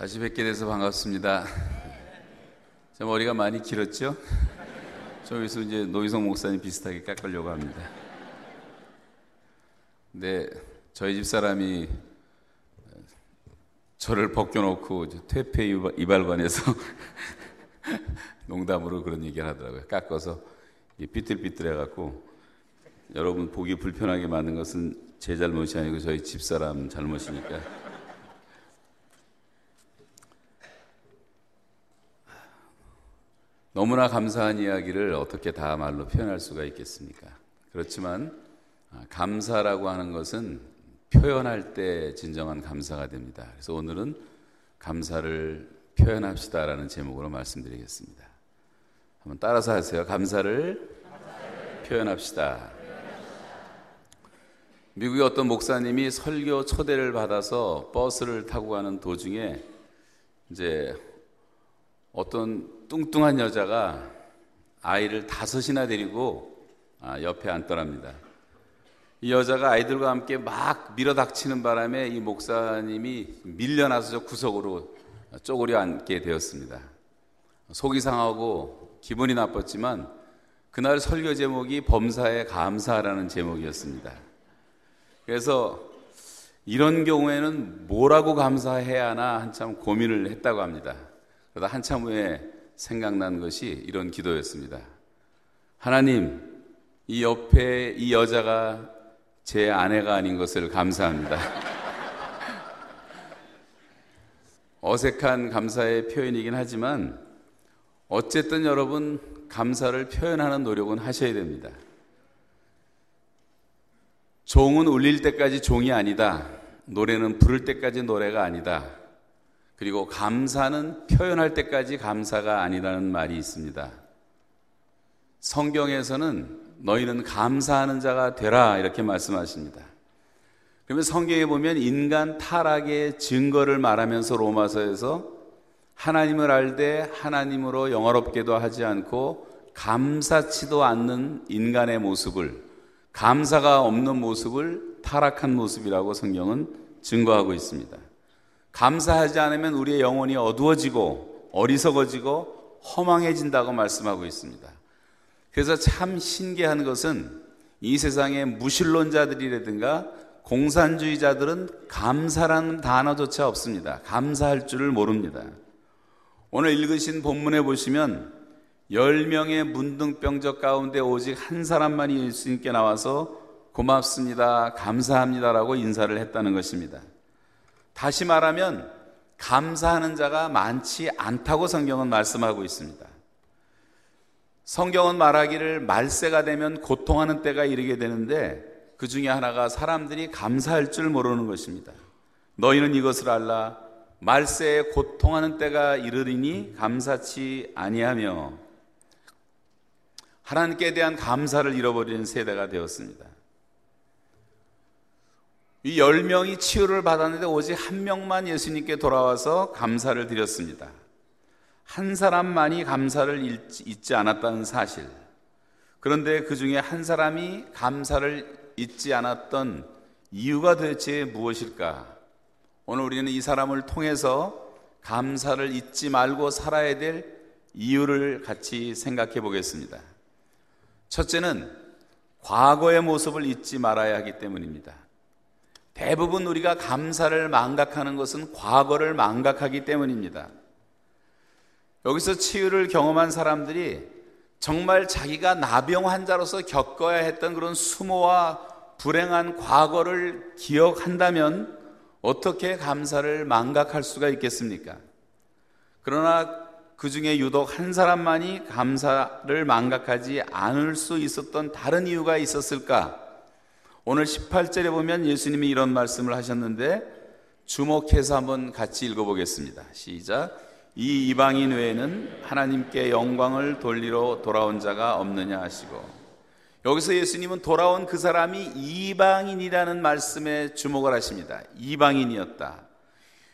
다시 뵙게 돼서 반갑습니다. 제 머리가 많이 길었죠? 저기서 이제 노희성 목사님 비슷하게 깎으려고 합니다. 근데 저희 집 사람이 저를 벗겨놓고 퇴폐 이발관에서 농담으로 그런 얘기를 하더라고요. 깎아서 삐뚤삐뚤해갖고 여러분 보기 불편하게 만든 것은 제 잘못이 아니고 저희 집사람 잘못이니까 너무나 감사한 이야기를 어떻게 다 말로 표현할 수가 있겠습니까? 그렇지만 아, 감사라고 하는 것은 표현할 때 진정한 감사가 됩니다. 그래서 오늘은 감사를 표현합시다라는 제목으로 말씀드리겠습니다. 한번 따라서 하세요. 감사를, 감사를 표현합시다. 미국의 어떤 목사님이 설교 초대를 받아서 버스를 타고 가는 도중에 이제 어떤 뚱뚱한 여자가 아이를 다섯이나 데리고 아, 옆에 앉더랍니다. 이 여자가 아이들과 함께 막 밀어닥치는 바람에 이 목사님이 밀려나서 저 구석으로 쪼그려 앉게 되었습니다. 속이 상하고 기분이 나빴지만 그날 설교 제목이 범사에 감사라는 제목이었습니다. 그래서 이런 경우에는 뭐라고 감사해야 하나 한참 고민을 했다고 합니다. 그러다 한참 후에 생각난 것이 이런 기도였습니다. 하나님, 이 옆에 이 여자가 제 아내가 아닌 것을 감사합니다. 어색한 감사의 표현이긴 하지만 어쨌든 여러분 감사를 표현하는 노력은 하셔야 됩니다. 종은 울릴 때까지 종이 아니다. 노래는 부를 때까지 노래가 아니다. 그리고 감사는 표현할 때까지 감사가 아니라는 말이 있습니다. 성경에서는 너희는 감사하는 자가 되라 이렇게 말씀하십니다. 그러면 성경에 보면 인간 타락의 증거를 말하면서 로마서에서 하나님을 알되 하나님으로 영화롭게도 하지 않고 감사치도 않는 인간의 모습을 감사가 없는 모습을 타락한 모습이라고 성경은 증거하고 있습니다. 감사하지 않으면 우리의 영혼이 어두워지고 어리석어지고 허망해진다고 말씀하고 있습니다. 그래서 참 신기한 것은 이 세상의 무신론자들이라든가 공산주의자들은 감사라는 단어조차 없습니다. 감사할 줄을 모릅니다. 오늘 읽으신 본문에 보시면 10명의 문둥병적 가운데 오직 한 사람만이 예수님께 나와서 고맙습니다, 감사합니다라고 인사를 했다는 것입니다. 다시 말하면 감사하는 자가 많지 않다고 성경은 말씀하고 있습니다. 성경은 말하기를 말세가 되면 고통하는 때가 이르게 되는데 그 중에 하나가 사람들이 감사할 줄 모르는 것입니다. 너희는 이것을 알라. 말세에 고통하는 때가 이르리니 감사치 아니하며 하나님께 대한 감사를 잃어버리는 세대가 되었습니다. 이 10명이 치유를 받았는데 오직 한 명만 예수님께 돌아와서 감사를 드렸습니다. 한 사람만이 감사를 잊지 않았다는 사실. 그런데 그 중에 한 사람이 감사를 잊지 않았던 이유가 도대체 무엇일까? 오늘 우리는 이 사람을 통해서 감사를 잊지 말고 살아야 될 이유를 같이 생각해 보겠습니다. 첫째는 과거의 모습을 잊지 말아야 하기 때문입니다. 대부분 우리가 감사를 망각하는 것은 과거를 망각하기 때문입니다. 여기서 치유를 경험한 사람들이 정말 자기가 나병 환자로서 겪어야 했던 그런 수모와 불행한 과거를 기억한다면 어떻게 감사를 망각할 수가 있겠습니까? 그러나 그 중에 유독 한 사람만이 감사를 망각하지 않을 수 있었던 다른 이유가 있었을까? 오늘 18절에 보면 예수님이 이런 말씀을 하셨는데 주목해서 한번 같이 읽어보겠습니다. 시작. 이 이방인 외에는 하나님께 영광을 돌리러 돌아온 자가 없느냐 하시고 여기서 예수님은 돌아온 그 사람이 이방인이라는 말씀에 주목을 하십니다. 이방인이었다.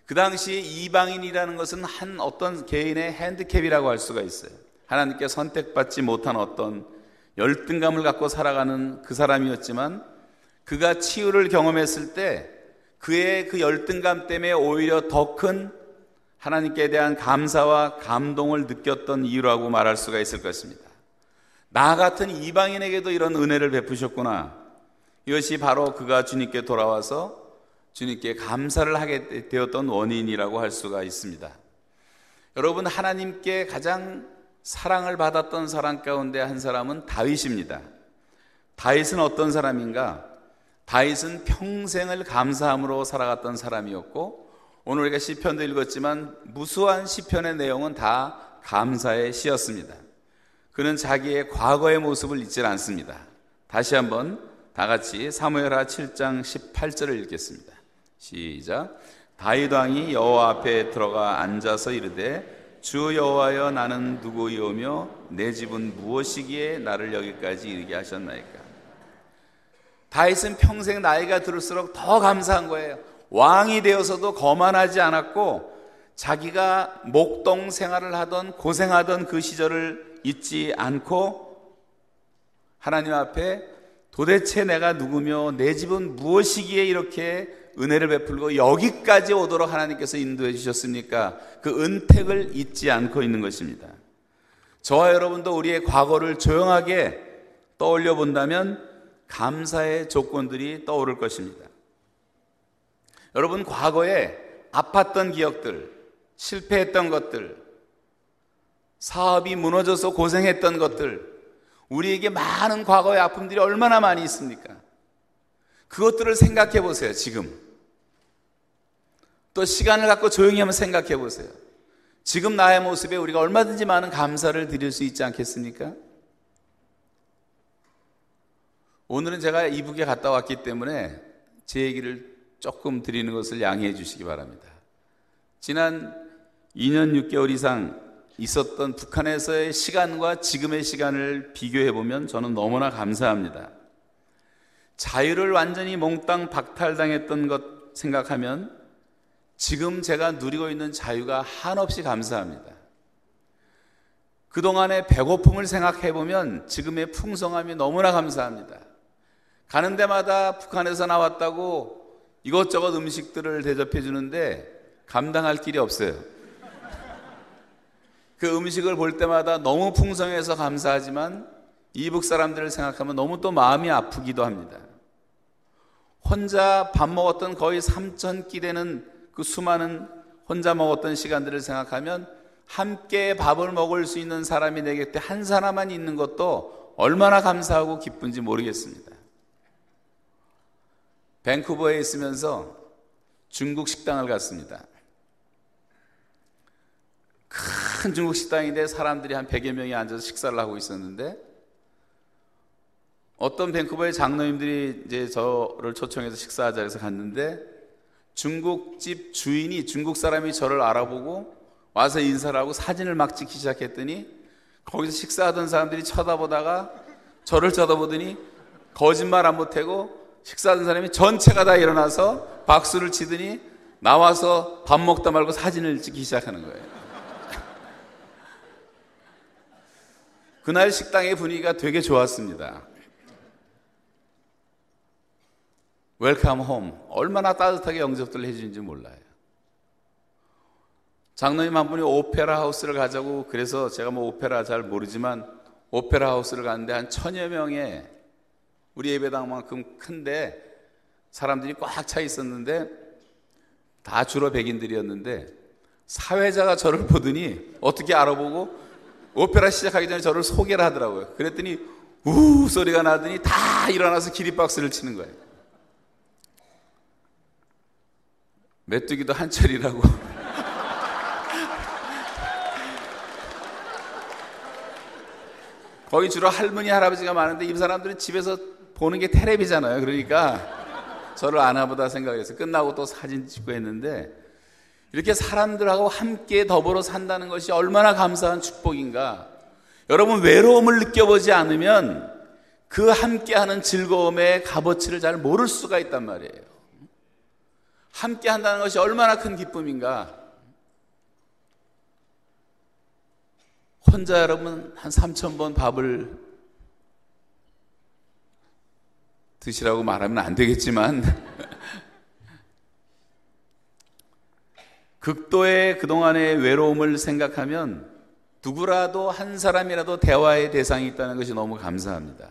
그 당시에 이방인이라는 것은 한 어떤 개인의 핸드캡이라고 할 수가 있어요. 하나님께 선택받지 못한 어떤 열등감을 갖고 살아가는 그 사람이었지만 그가 치유를 경험했을 때 그의 그 열등감 때문에 오히려 더 큰 하나님께 대한 감사와 감동을 느꼈던 이유라고 말할 수가 있을 것입니다. 나 같은 이방인에게도 이런 은혜를 베푸셨구나. 이것이 바로 그가 주님께 돌아와서 주님께 감사를 하게 되었던 원인이라고 할 수가 있습니다. 여러분, 하나님께 가장 사랑을 받았던 사람 가운데 한 사람은 다윗입니다. 다윗은 어떤 사람인가? 다윗은 평생을 감사함으로 살아갔던 사람이었고 오늘 우리가 시편도 읽었지만 무수한 시편의 내용은 다 감사의 시였습니다. 그는 자기의 과거의 모습을 잊지 않습니다. 다시 한번 다 같이 사무엘하 7장 18절을 읽겠습니다. 시작. 다윗 왕이 여호와 앞에 들어가 앉아서 이르되 주 여호와여 나는 누구이오며 내 집은 무엇이기에 나를 여기까지 이르게 하셨나이까. 다윗은 평생 나이가 들을수록 더 감사한 거예요. 왕이 되어서도 거만하지 않았고 자기가 목동 생활을 하던 고생하던 그 시절을 잊지 않고 하나님 앞에 도대체 내가 누구며 내 집은 무엇이기에 이렇게 은혜를 베풀고 여기까지 오도록 하나님께서 인도해 주셨습니까? 그 은택을 잊지 않고 있는 것입니다. 저와 여러분도 우리의 과거를 조용하게 떠올려 본다면 감사의 조건들이 떠오를 것입니다. 여러분, 과거에 아팠던 기억들, 실패했던 것들, 사업이 무너져서 고생했던 것들, 우리에게 많은 과거의 아픔들이 얼마나 많이 있습니까? 그것들을 생각해 보세요, 지금. 또 시간을 갖고 조용히 한번 생각해 보세요. 지금 나의 모습에 우리가 얼마든지 많은 감사를 드릴 수 있지 않겠습니까? 오늘은 제가 이북에 갔다 왔기 때문에 제 얘기를 조금 드리는 것을 양해해 주시기 바랍니다. 지난 2년 6개월 이상 있었던 북한에서의 시간과 지금의 시간을 비교해 보면 저는 너무나 감사합니다. 자유를 완전히 몽땅 박탈당했던 것 생각하면 지금 제가 누리고 있는 자유가 한없이 감사합니다. 그동안의 배고픔을 생각해 보면 지금의 풍성함이 너무나 감사합니다. 가는 데마다 북한에서 나왔다고 이것저것 음식들을 대접해 주는데 감당할 길이 없어요. 그 음식을 볼 때마다 너무 풍성해서 감사하지만 이북 사람들을 생각하면 너무 또 마음이 아프기도 합니다. 혼자 밥 먹었던 거의 3천 끼 되는 그 수많은 혼자 먹었던 시간들을 생각하면 함께 밥을 먹을 수 있는 사람이 내 곁에 한 사람만 있는 것도 얼마나 감사하고 기쁜지 모르겠습니다. 밴쿠버에 있으면서 중국 식당을 갔습니다. 큰 중국 식당인데 사람들이 한 100여 명이 앉아서 식사를 하고 있었는데 어떤 밴쿠버의 장로님들이 이제 저를 초청해서 식사하자 해서 갔는데 중국집 주인이 중국 사람이 저를 알아보고 와서 인사를 하고 사진을 막 찍기 시작했더니 거기서 식사하던 사람들이 쳐다보다가 저를 쳐다보더니 거짓말 안 못하고 식사하는 사람이 전체가 다 일어나서 박수를 치더니 나와서 밥 먹다 말고 사진을 찍기 시작하는 거예요. 그날 식당의 분위기가 되게 좋았습니다. Welcome home. 얼마나 따뜻하게 영접들을 해주는지 몰라요. 장로님 한 분이 오페라 하우스를 가자고 그래서 제가 뭐 오페라 잘 모르지만 오페라 하우스를 갔는데 한 천여 명의 우리 예배당만큼 큰데 사람들이 꽉 차 있었는데 다 주로 백인들이었는데 사회자가 저를 보더니 어떻게 알아보고 오페라 시작하기 전에 저를 소개를 하더라고요. 그랬더니 우 소리가 나더니 다 일어나서 기립박수를 치는 거예요. 메뚜기도 한철이라고. 거기 주로 할머니, 할아버지가 많은데 이 사람들은 집에서 보는 게 테레비잖아요. 그러니까 저를 아나 보다 생각해서 끝나고 또 사진 찍고 했는데 이렇게 사람들하고 함께 더불어 산다는 것이 얼마나 감사한 축복인가. 여러분 외로움을 느껴보지 않으면 그 함께하는 즐거움의 값어치를 잘 모를 수가 있단 말이에요. 함께 한다는 것이 얼마나 큰 기쁨인가. 혼자 여러분 한 3천 번 밥을 드시라고 말하면 안 되겠지만 극도의 그동안의 외로움을 생각하면 누구라도 한 사람이라도 대화의 대상이 있다는 것이 너무 감사합니다.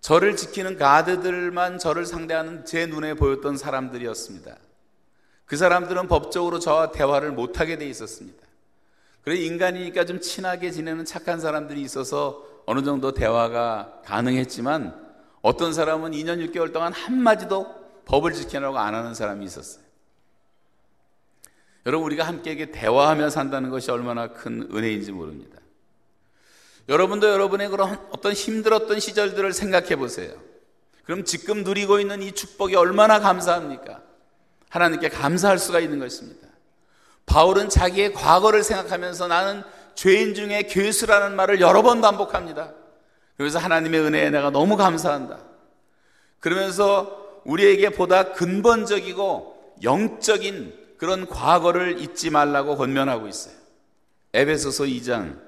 저를 지키는 가드들만 저를 상대하는 제 눈에 보였던 사람들이었습니다. 그 사람들은 법적으로 저와 대화를 못하게 돼 있었습니다. 그래 인간이니까 좀 친하게 지내는 착한 사람들이 있어서 어느 정도 대화가 가능했지만 어떤 사람은 2년 6개월 동안 한마디도 법을 지키라고 안 하는 사람이 있었어요. 여러분 우리가 함께 대화하며 산다는 것이 얼마나 큰 은혜인지 모릅니다. 여러분도 여러분의 그런 어떤 힘들었던 시절들을 생각해 보세요. 그럼 지금 누리고 있는 이 축복이 얼마나 감사합니까? 하나님께 감사할 수가 있는 것입니다. 바울은 자기의 과거를 생각하면서 나는 죄인 중에 괴수라는 말을 여러 번 반복합니다. 그래서 하나님의 은혜에 내가 너무 감사한다. 그러면서 우리에게 보다 근본적이고 영적인 그런 과거를 잊지 말라고 권면하고 있어요. 에베소서 2장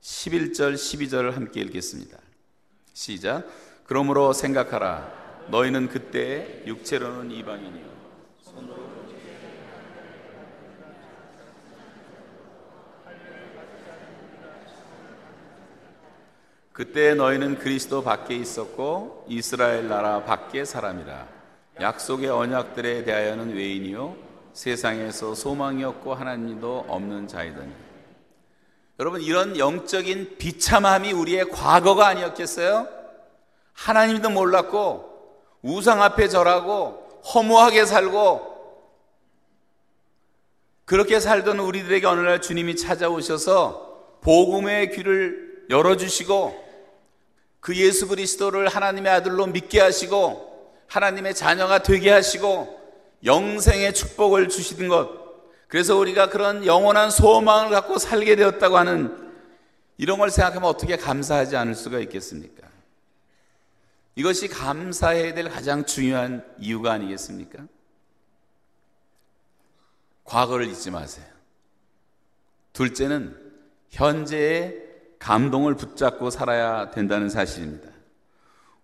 11절 12절을 함께 읽겠습니다. 시작. 그러므로 생각하라. 너희는 그때 육체로는 이방인이요. 그때 너희는 그리스도 밖에 있었고 이스라엘 나라 밖의 사람이라. 약속의 언약들에 대하여는 외인이요 세상에서 소망이 없고 하나님도 없는 자이더니 여러분 이런 영적인 비참함이 우리의 과거가 아니었겠어요? 하나님도 몰랐고 우상 앞에 절하고 허무하게 살고 그렇게 살던 우리들에게 어느 날 주님이 찾아오셔서 복음의 귀를 열어주시고 그 예수 그리스도를 하나님의 아들로 믿게 하시고 하나님의 자녀가 되게 하시고 영생의 축복을 주시는 것 그래서 우리가 그런 영원한 소망을 갖고 살게 되었다고 하는 이런 걸 생각하면 어떻게 감사하지 않을 수가 있겠습니까? 이것이 감사해야 될 가장 중요한 이유가 아니겠습니까? 과거를 잊지 마세요. 둘째는 현재의 감동을 붙잡고 살아야 된다는 사실입니다.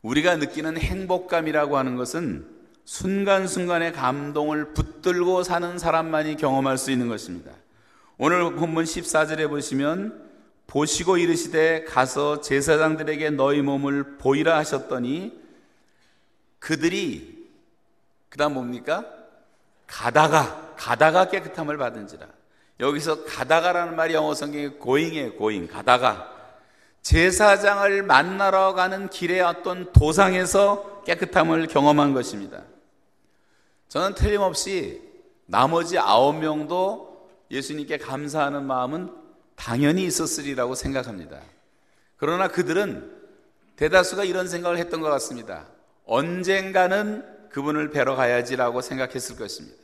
우리가 느끼는 행복감이라고 하는 것은 순간순간의 감동을 붙들고 사는 사람만이 경험할 수 있는 것입니다. 오늘 본문 14절에 보시면 보시고 이르시되 가서 제사장들에게 너희 몸을 보이라 하셨더니 그들이 그다음 뭡니까? 가다가 가다가 깨끗함을 받은지라. 여기서 가다가라는 말이 영어 성경에 고잉이에요. 고잉. 가다가 제사장을 만나러 가는 길에 어떤 도상에서 깨끗함을 경험한 것입니다. 저는 틀림없이 나머지 아홉 명도 예수님께 감사하는 마음은 당연히 있었으리라고 생각합니다. 그러나 그들은 대다수가 이런 생각을 했던 것 같습니다. 언젠가는 그분을 뵈러 가야지라고 생각했을 것입니다.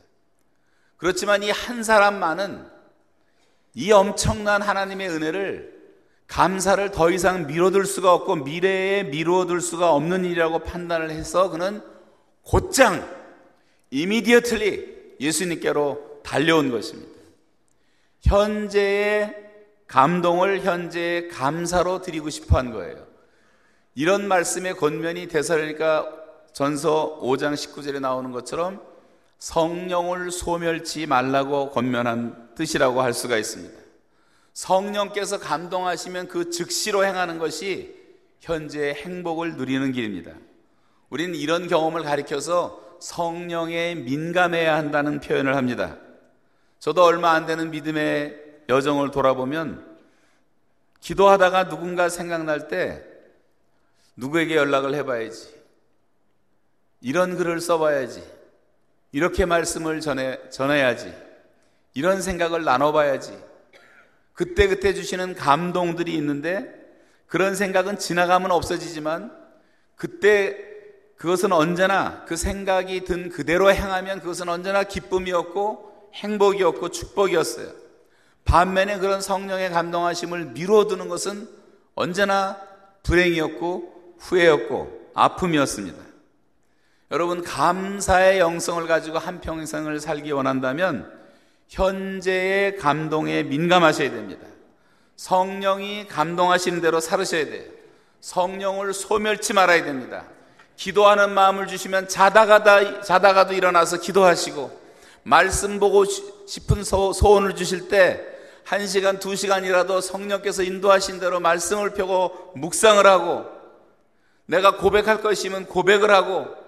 그렇지만 이 한 사람만은 이 엄청난 하나님의 은혜를 감사를 더 이상 미뤄둘 수가 없고 미래에 미루어둘 수가 없는 일이라고 판단을 해서 그는 곧장 이미디어틀리 예수님께로 달려온 것입니다. 현재의 감동을 현재의 감사로 드리고 싶어 한 거예요. 이런 말씀의 권면이 대사로니까 전서 5장 19절에 나오는 것처럼 성령을 소멸치 말라고 권면한 뜻이라고 할 수가 있습니다. 성령께서 감동하시면 그 즉시로 행하는 것이 현재의 행복을 누리는 길입니다. 우리는 이런 경험을 가리켜서 성령에 민감해야 한다는 표현을 합니다. 저도 얼마 안 되는 믿음의 여정을 돌아보면 기도하다가 누군가 생각날 때 누구에게 연락을 해봐야지. 이런 글을 써봐야지. 이렇게 말씀을 전해, 전해야지. 이런 생각을 나눠봐야지. 그때그때 주시는 감동들이 있는데 그런 생각은 지나가면 없어지지만 그때 그것은 언제나 그 생각이 든 그대로 행하면 그것은 언제나 기쁨이었고 행복이었고 축복이었어요. 반면에 그런 성령의 감동하심을 미뤄두는 것은 언제나 불행이었고 후회였고 아픔이었습니다. 여러분, 감사의 영성을 가지고 한 평생을 살기 원한다면 현재의 감동에 민감하셔야 됩니다. 성령이 감동하시는 대로 살으셔야 돼요. 성령을 소멸치 말아야 됩니다. 기도하는 마음을 주시면 자다가다, 자다가도 일어나서 기도하시고 말씀 보고 싶은 소, 소원을 주실 때, 한 시간, 두 시간이라도 성령께서 인도하신 대로 말씀을 펴고 묵상을 하고, 내가 고백할 것이면 고백을 하고,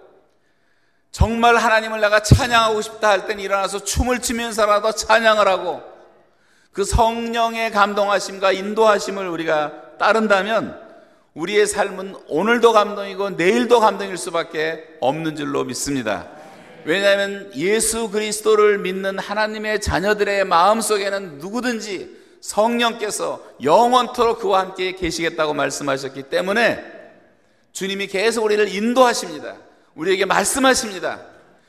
정말 하나님을 내가 찬양하고 싶다 할 땐 일어나서 춤을 추면서라도 찬양을 하고, 그 성령의 감동하심과 인도하심을 우리가 따른다면, 우리의 삶은 오늘도 감동이고 내일도 감동일 수밖에 없는 줄로 믿습니다. 왜냐하면 예수 그리스도를 믿는 하나님의 자녀들의 마음 속에는 누구든지 성령께서 영원토록 그와 함께 계시겠다고 말씀하셨기 때문에 주님이 계속 우리를 인도하십니다. 우리에게 말씀하십니다.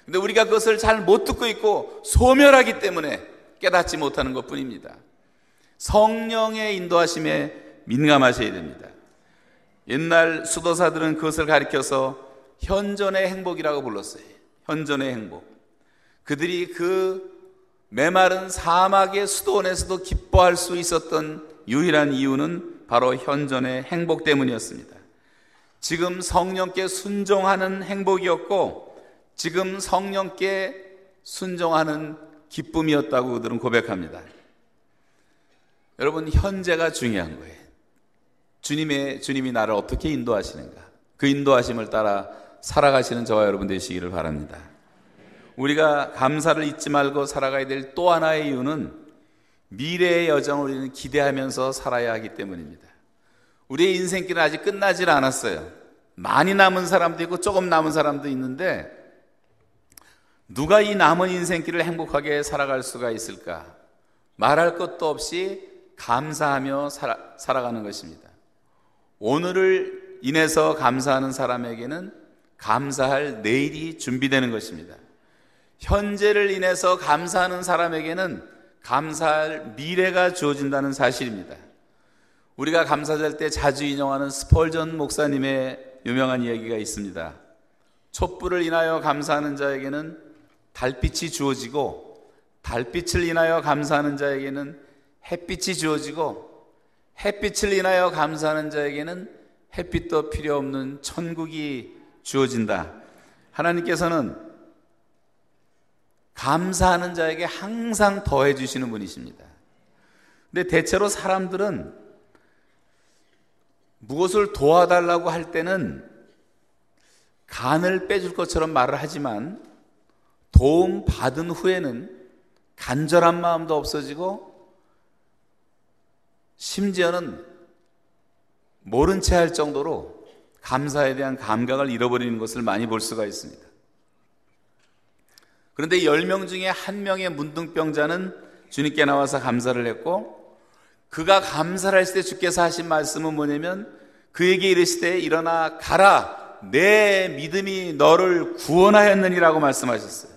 근데 우리가 그것을 잘 못 듣고 있고 소멸하기 때문에 깨닫지 못하는 것 뿐입니다. 성령의 인도하심에 민감하셔야 됩니다. 옛날 수도사들은 그것을 가리켜서 현존의 행복이라고 불렀어요. 현존의 행복. 그들이 그 메마른 사막의 수도원에서도 기뻐할 수 있었던 유일한 이유는 바로 현존의 행복 때문이었습니다. 지금 성령께 순종하는 행복이었고, 지금 성령께 순종하는 기쁨이었다고 그들은 고백합니다. 여러분, 현재가 중요한 거예요. 주님의, 주님이 나를 어떻게 인도하시는가. 그 인도하심을 따라 살아가시는 저와 여러분 되시기를 바랍니다. 우리가 감사를 잊지 말고 살아가야 될 또 하나의 이유는 미래의 여정을 우리는 기대하면서 살아야 하기 때문입니다. 우리의 인생길은 아직 끝나질 않았어요. 많이 남은 사람도 있고 조금 남은 사람도 있는데 누가 이 남은 인생길을 행복하게 살아갈 수가 있을까? 말할 것도 없이 감사하며 살아, 살아가는 것입니다. 오늘을 인해서 감사하는 사람에게는 감사할 내일이 준비되는 것입니다. 현재를 인해서 감사하는 사람에게는 감사할 미래가 주어진다는 사실입니다. 우리가 감사절 때 자주 인용하는 스펄전 목사님의 유명한 이야기가 있습니다. 촛불을 인하여 감사하는 자에게는 달빛이 주어지고 달빛을 인하여 감사하는 자에게는 햇빛이 주어지고 햇빛을 인하여 감사하는 자에게는 햇빛도 필요 없는 천국이 주어진다. 하나님께서는 감사하는 자에게 항상 더해 주시는 분이십니다. 근데 대체로 사람들은 무엇을 도와달라고 할 때는 간을 빼줄 것처럼 말을 하지만 도움 받은 후에는 간절한 마음도 없어지고 심지어는 모른 채 할 정도로 감사에 대한 감각을 잃어버리는 것을 많이 볼 수가 있습니다. 그런데 10명 중에 한 명의 문둥병자는 주님께 나와서 감사를 했고 그가 감사를 했을 때 주께서 하신 말씀은 뭐냐면 그에게 이르시되 일어나 가라 내 믿음이 너를 구원하였느니라고 말씀하셨어요.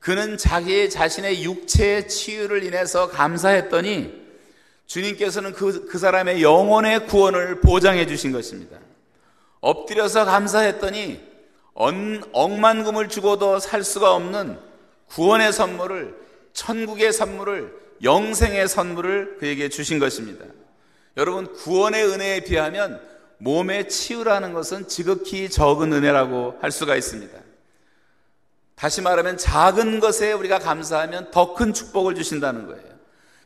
그는 자기 자신의 육체의 치유를 인해서 감사했더니 주님께서는 그, 그 사람의 영혼의 구원을 보장해 주신 것입니다. 엎드려서 감사했더니 억만금을 주고도 살 수가 없는 구원의 선물을 천국의 선물을 영생의 선물을 그에게 주신 것입니다. 여러분 구원의 은혜에 비하면 몸의 치유라는 것은 지극히 적은 은혜라고 할 수가 있습니다. 다시 말하면 작은 것에 우리가 감사하면 더 큰 축복을 주신다는 거예요.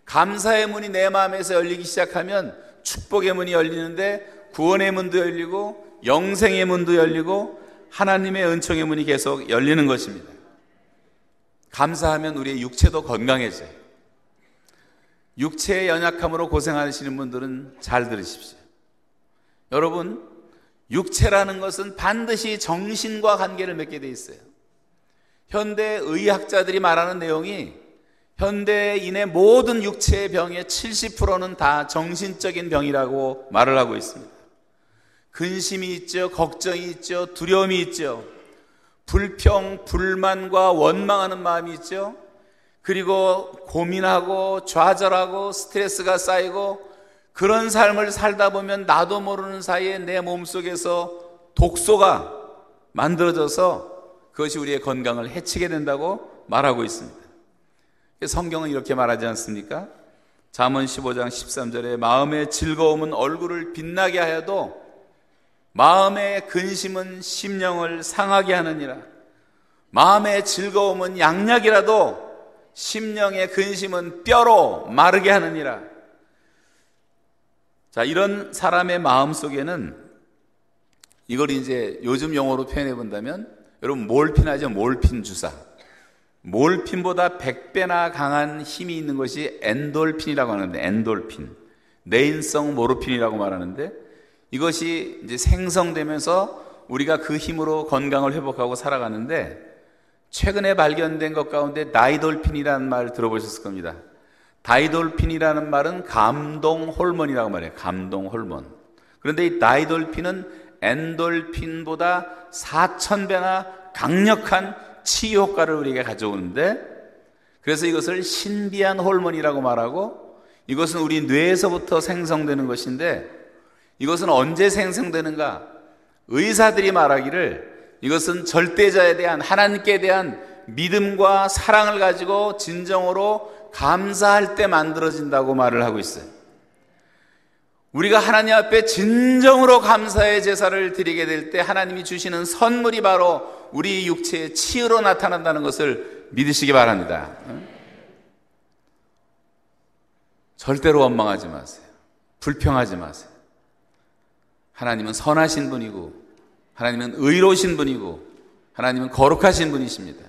감사의 문이 내 마음에서 열리기 시작하면 축복의 문이 열리는데 구원의 문도 열리고 영생의 문도 열리고 하나님의 은총의 문이 계속 열리는 것입니다. 감사하면 우리의 육체도 건강해져요. 육체의 연약함으로 고생하시는 분들은 잘 들으십시오. 여러분, 육체라는 것은 반드시 정신과 관계를 맺게 돼 있어요. 현대 의학자들이 말하는 내용이 현대인의 모든 육체의 병의 70%는 다 정신적인 병이라고 말을 하고 있습니다. 근심이 있죠. 걱정이 있죠. 두려움이 있죠. 불평, 불만과 원망하는 마음이 있죠. 그리고 고민하고 좌절하고 스트레스가 쌓이고 그런 삶을 살다 보면 나도 모르는 사이에 내 몸속에서 독소가 만들어져서 그것이 우리의 건강을 해치게 된다고 말하고 있습니다. 성경은 이렇게 말하지 않습니까? 잠언 15장 13절에 마음의 즐거움은 얼굴을 빛나게 하여도 마음의 근심은 심령을 상하게 하느니라. 마음의 즐거움은 양약이라도 심령의 근심은 뼈로 마르게 하느니라. 자, 이런 사람의 마음 속에는 이걸 이제 요즘 용어로 표현해 본다면 여러분 몰핀 하죠? 몰핀 주사. 몰핀보다 100배나 강한 힘이 있는 것이 엔돌핀이라고 하는데 엔돌핀. 내인성 모르핀이라고 말하는데 이것이 이제 생성되면서 우리가 그 힘으로 건강을 회복하고 살아가는데 최근에 발견된 것 가운데 나이돌핀이라는 말 들어보셨을 겁니다. 다이돌핀이라는 말은 감동 호르몬이라고 말해요. 감동 호르몬. 그런데 이 다이돌핀은 엔돌핀보다 4천배나 강력한 치유 효과를 우리에게 가져오는데 그래서 이것을 신비한 호르몬이라고 말하고 이것은 우리 뇌에서부터 생성되는 것인데 이것은 언제 생성되는가? 의사들이 말하기를 이것은 절대자에 대한 하나님께 대한 믿음과 사랑을 가지고 진정으로 감사할 때 만들어진다고 말을 하고 있어요. 우리가 하나님 앞에 진정으로 감사의 제사를 드리게 될 때 하나님이 주시는 선물이 바로 우리 육체의 치유로 나타난다는 것을 믿으시기 바랍니다. 절대로 원망하지 마세요. 불평하지 마세요. 하나님은 선하신 분이고, 하나님은 의로우신 분이고, 하나님은 거룩하신 분이십니다.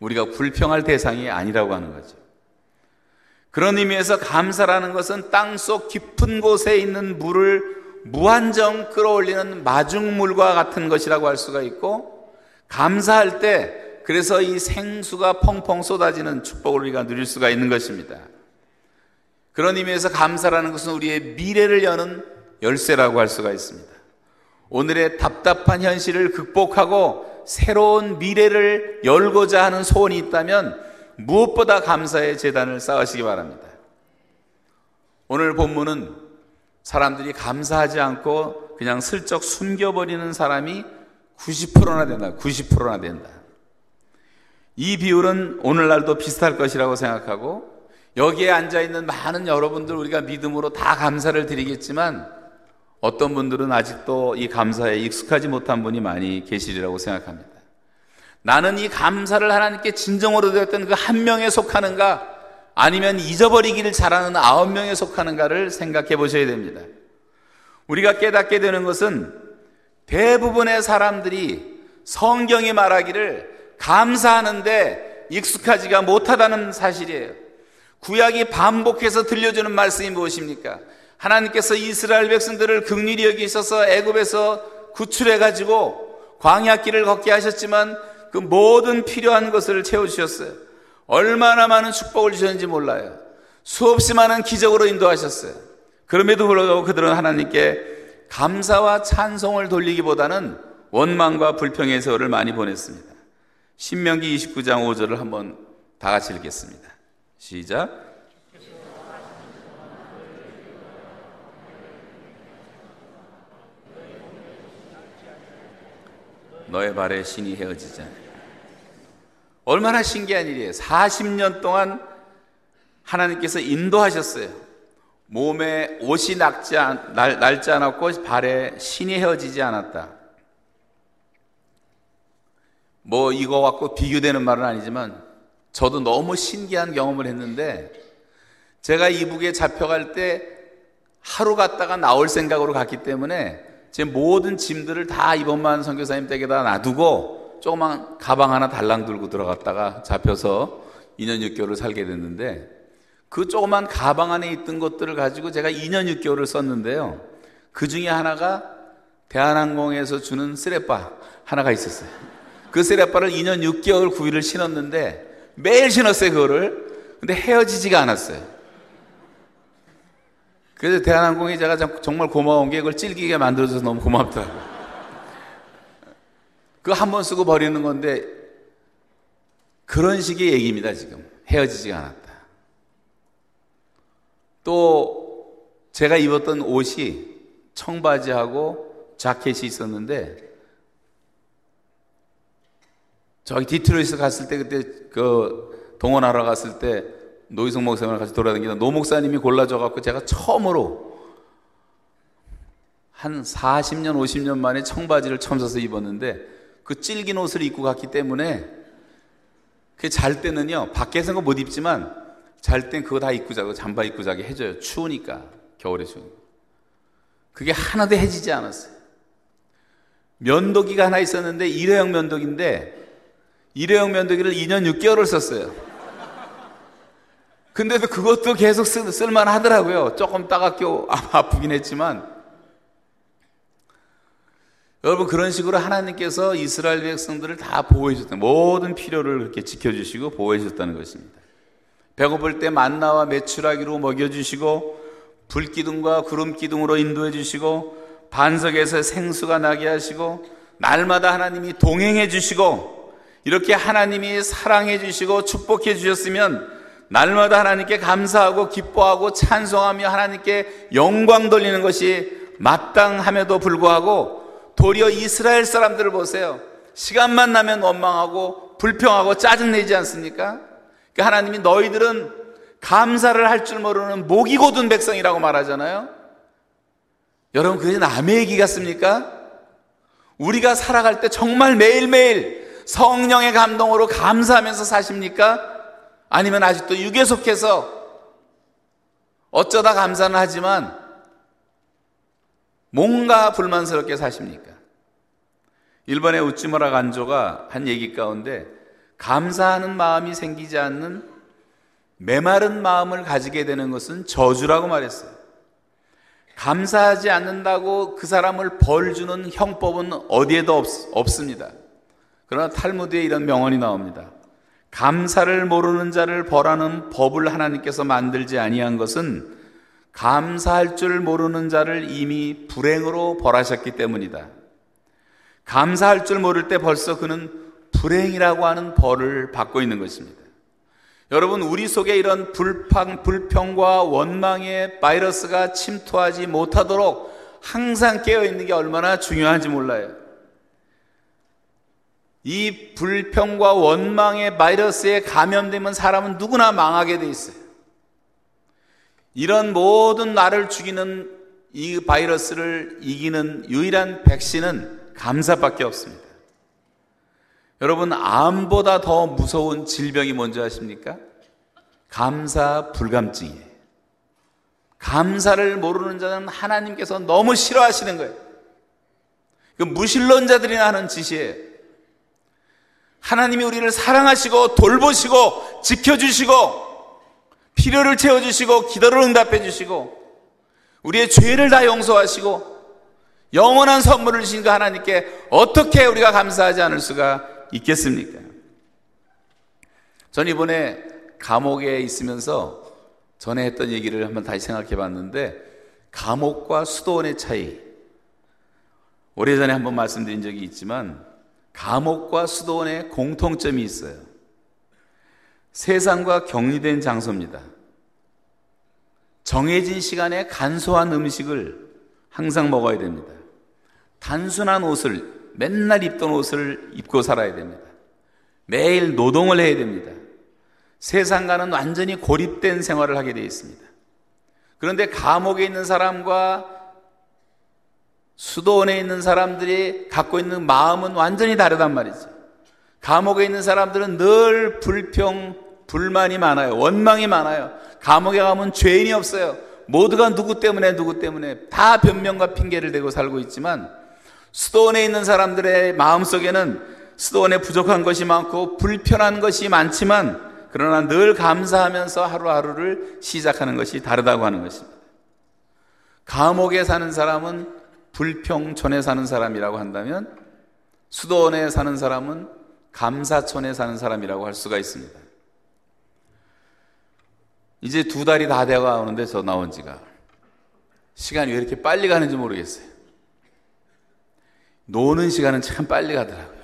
우리가 불평할 대상이 아니라고 하는 거죠. 그런 의미에서 감사라는 것은 땅속 깊은 곳에 있는 물을 무한정 끌어올리는 마중물과 같은 것이라고 할 수가 있고, 감사할 때, 그래서 이 생수가 펑펑 쏟아지는 축복을 우리가 누릴 수가 있는 것입니다. 그런 의미에서 감사라는 것은 우리의 미래를 여는 열쇠라고 할 수가 있습니다. 오늘의 답답한 현실을 극복하고 새로운 미래를 열고자 하는 소원이 있다면 무엇보다 감사의 재단을 쌓으시기 바랍니다. 오늘 본문은 사람들이 감사하지 않고 그냥 슬쩍 숨겨버리는 사람이 90%나 된다. 90%나 된다. 이 비율은 오늘날도 비슷할 것이라고 생각하고 여기에 앉아 있는 많은 여러분들 우리가 믿음으로 다 감사를 드리겠지만 어떤 분들은 아직도 이 감사에 익숙하지 못한 분이 많이 계시리라고 생각합니다. 나는 이 감사를 하나님께 진정으로 드렸던 그 한 명에 속하는가 아니면 잊어버리기를 잘하는 아홉 명에 속하는가를 생각해 보셔야 됩니다. 우리가 깨닫게 되는 것은 대부분의 사람들이 성경이 말하기를 감사하는데 익숙하지가 못하다는 사실이에요. 구약이 반복해서 들려주는 말씀이 무엇입니까? 하나님께서 이스라엘 백성들을 극률히 여기셔서 애굽에서 구출해 가지고 광야 길을 걷게 하셨지만 그 모든 필요한 것을 채워 주셨어요. 얼마나 많은 축복을 주셨는지 몰라요. 수없이 많은 기적으로 인도하셨어요. 그럼에도 불구하고 그들은 하나님께 감사와 찬송을 돌리기보다는 원망과 불평의 세월을 많이 보냈습니다. 신명기 29장 5절을 한번 다 같이 읽겠습니다. 시작. 너의 발에 신이 헤어지자. 얼마나 신기한 일이에요. 40년 동안 하나님께서 인도하셨어요. 몸에 옷이 낡지, 않, 지 않았고 발에 신이 헤어지지 않았다. 뭐 이거 갖고 비교되는 말은 아니지만 저도 너무 신기한 경험을 했는데 제가 이북에 잡혀갈 때 하루 갔다가 나올 생각으로 갔기 때문에 제 모든 짐들을 다 이번만 선교사님 댁에다 놔두고 조그만 가방 하나 달랑 들고 들어갔다가 잡혀서 2년 6개월을 살게 됐는데 그 조그만 가방 안에 있던 것들을 가지고 제가 2년 6개월을 썼는데요. 그 중에 하나가 대한항공에서 주는 쓰레빠 하나가 있었어요. 그 쓰레빠를 2년 6개월 9일을 신었는데 매일 신었어요, 그거를. 근데 헤어지지가 않았어요. 그래서 대한항공이 제가 정말 고마운 게 그걸 찔기게 만들어줘서 너무 고맙다고. 그거 한 번 쓰고 버리는 건데 그런 식의 얘기입니다, 지금. 해어지지가 않았다. 또 제가 입었던 옷이 청바지하고 자켓이 있었는데 저기 디트로이트 갔을 때 그때 그 동원하러 갔을 때 노희성 목사님을 같이 돌아다니다 노 목사님이 골라줘 갖고 제가 처음으로 한 40년, 50년 만에 청바지를 처음 사서 입었는데 그 찔긴 옷을 입고 갔기 때문에 그 잘 때는요 밖에서는 못 입지만 잘 땐 그거 다 입고 자고 잠바 입고 자게 해줘요. 추우니까 겨울에 추우니까. 그게 하나도 해지지 않았어요. 면도기가 하나 있었는데 일회용 면도기인데 일회용 면도기를 2년 6개월을 썼어요 근데도 그것도 계속 쓸, 쓸만 하더라고요 조금 따갑게 아프긴 했지만 여러분 그런 식으로 하나님께서 이스라엘 백성들을 다 보호해 주셨다. 모든 필요를 그렇게 지켜 주시고 보호해 주셨다는 것입니다. 배고플 때 만나와 메추라기로 먹여 주시고 불기둥과 구름 기둥으로 인도해 주시고 반석에서 생수가 나게 하시고 날마다 하나님이 동행해 주시고 이렇게 하나님이 사랑해 주시고 축복해 주셨으면 날마다 하나님께 감사하고 기뻐하고 찬송하며 하나님께 영광 돌리는 것이 마땅함에도 불구하고 도리어 이스라엘 사람들을 보세요. 시간만 나면 원망하고 불평하고 짜증내지 않습니까? 그러니까 하나님이 너희들은 감사를 할 줄 모르는 목이 고든 백성이라고 말하잖아요. 여러분, 그게 남의 얘기 같습니까? 우리가 살아갈 때 정말 매일매일 성령의 감동으로 감사하면서 사십니까? 아니면 아직도 육에 속해서 어쩌다 감사는 하지만 뭔가 불만스럽게 사십니까? 일본의 우찌무라 간조가 한 얘기 가운데 감사하는 마음이 생기지 않는 메마른 마음을 가지게 되는 것은 저주라고 말했어요. 감사하지 않는다고 그 사람을 벌 주는 형법은 어디에도 없, 없습니다. 그러나 탈무드에 이런 명언이 나옵니다. 감사를 모르는 자를 벌하는 법을 하나님께서 만들지 아니한 것은 감사할 줄 모르는 자를 이미 불행으로 벌하셨기 때문이다. 감사할 줄 모를 때 벌써 그는 불행이라고 하는 벌을 받고 있는 것입니다. 여러분, 우리 속에 이런 불평, 불평과 원망의 바이러스가 침투하지 못하도록 항상 깨어있는 게 얼마나 중요한지 몰라요. 이 불평과 원망의 바이러스에 감염되면 사람은 누구나 망하게 돼 있어요. 이런 모든 나를 죽이는 이 바이러스를 이기는 유일한 백신은 감사밖에 없습니다. 여러분, 암보다 더 무서운 질병이 뭔지 아십니까? 감사 불감증이에요. 감사를 모르는 자는 하나님께서 너무 싫어하시는 거예요. 그 무신론자들이나 하는 짓이에요. 하나님이 우리를 사랑하시고 돌보시고 지켜주시고 필요를 채워주시고 기도를 응답해 주시고 우리의 죄를 다 용서하시고 영원한 선물을 주신 그 하나님께 어떻게 우리가 감사하지 않을 수가 있겠습니까? 전 이번에 감옥에 있으면서 전에 했던 얘기를 한번 다시 생각해 봤는데 감옥과 수도원의 차이 오래전에 한번 말씀드린 적이 있지만 감옥과 수도원의 공통점이 있어요. 세상과 격리된 장소입니다. 정해진 시간에 간소한 음식을 항상 먹어야 됩니다. 단순한 옷을, 맨날 입던 옷을 입고 살아야 됩니다. 매일 노동을 해야 됩니다. 세상과는 완전히 고립된 생활을 하게 되어 있습니다. 그런데 감옥에 있는 사람과 수도원에 있는 사람들이 갖고 있는 마음은 완전히 다르단 말이죠. 감옥에 있는 사람들은 늘 불평, 불만이 많아요. 원망이 많아요. 감옥에 가면 죄인이 없어요. 모두가 누구 때문에 누구 때문에 다 변명과 핑계를 대고 살고 있지만 수도원에 있는 사람들의 마음속에는 수도원에 부족한 것이 많고 불편한 것이 많지만 그러나 늘 감사하면서 하루하루를 시작하는 것이 다르다고 하는 것입니다. 감옥에 사는 사람은 불평촌에 사는 사람이라고 한다면 수도원에 사는 사람은 감사촌에 사는 사람이라고 할 수가 있습니다. 이제 두 달이 다 되어 오는데 저 나온 지가 시간이 왜 이렇게 빨리 가는지 모르겠어요. 노는 시간은 참 빨리 가더라고요.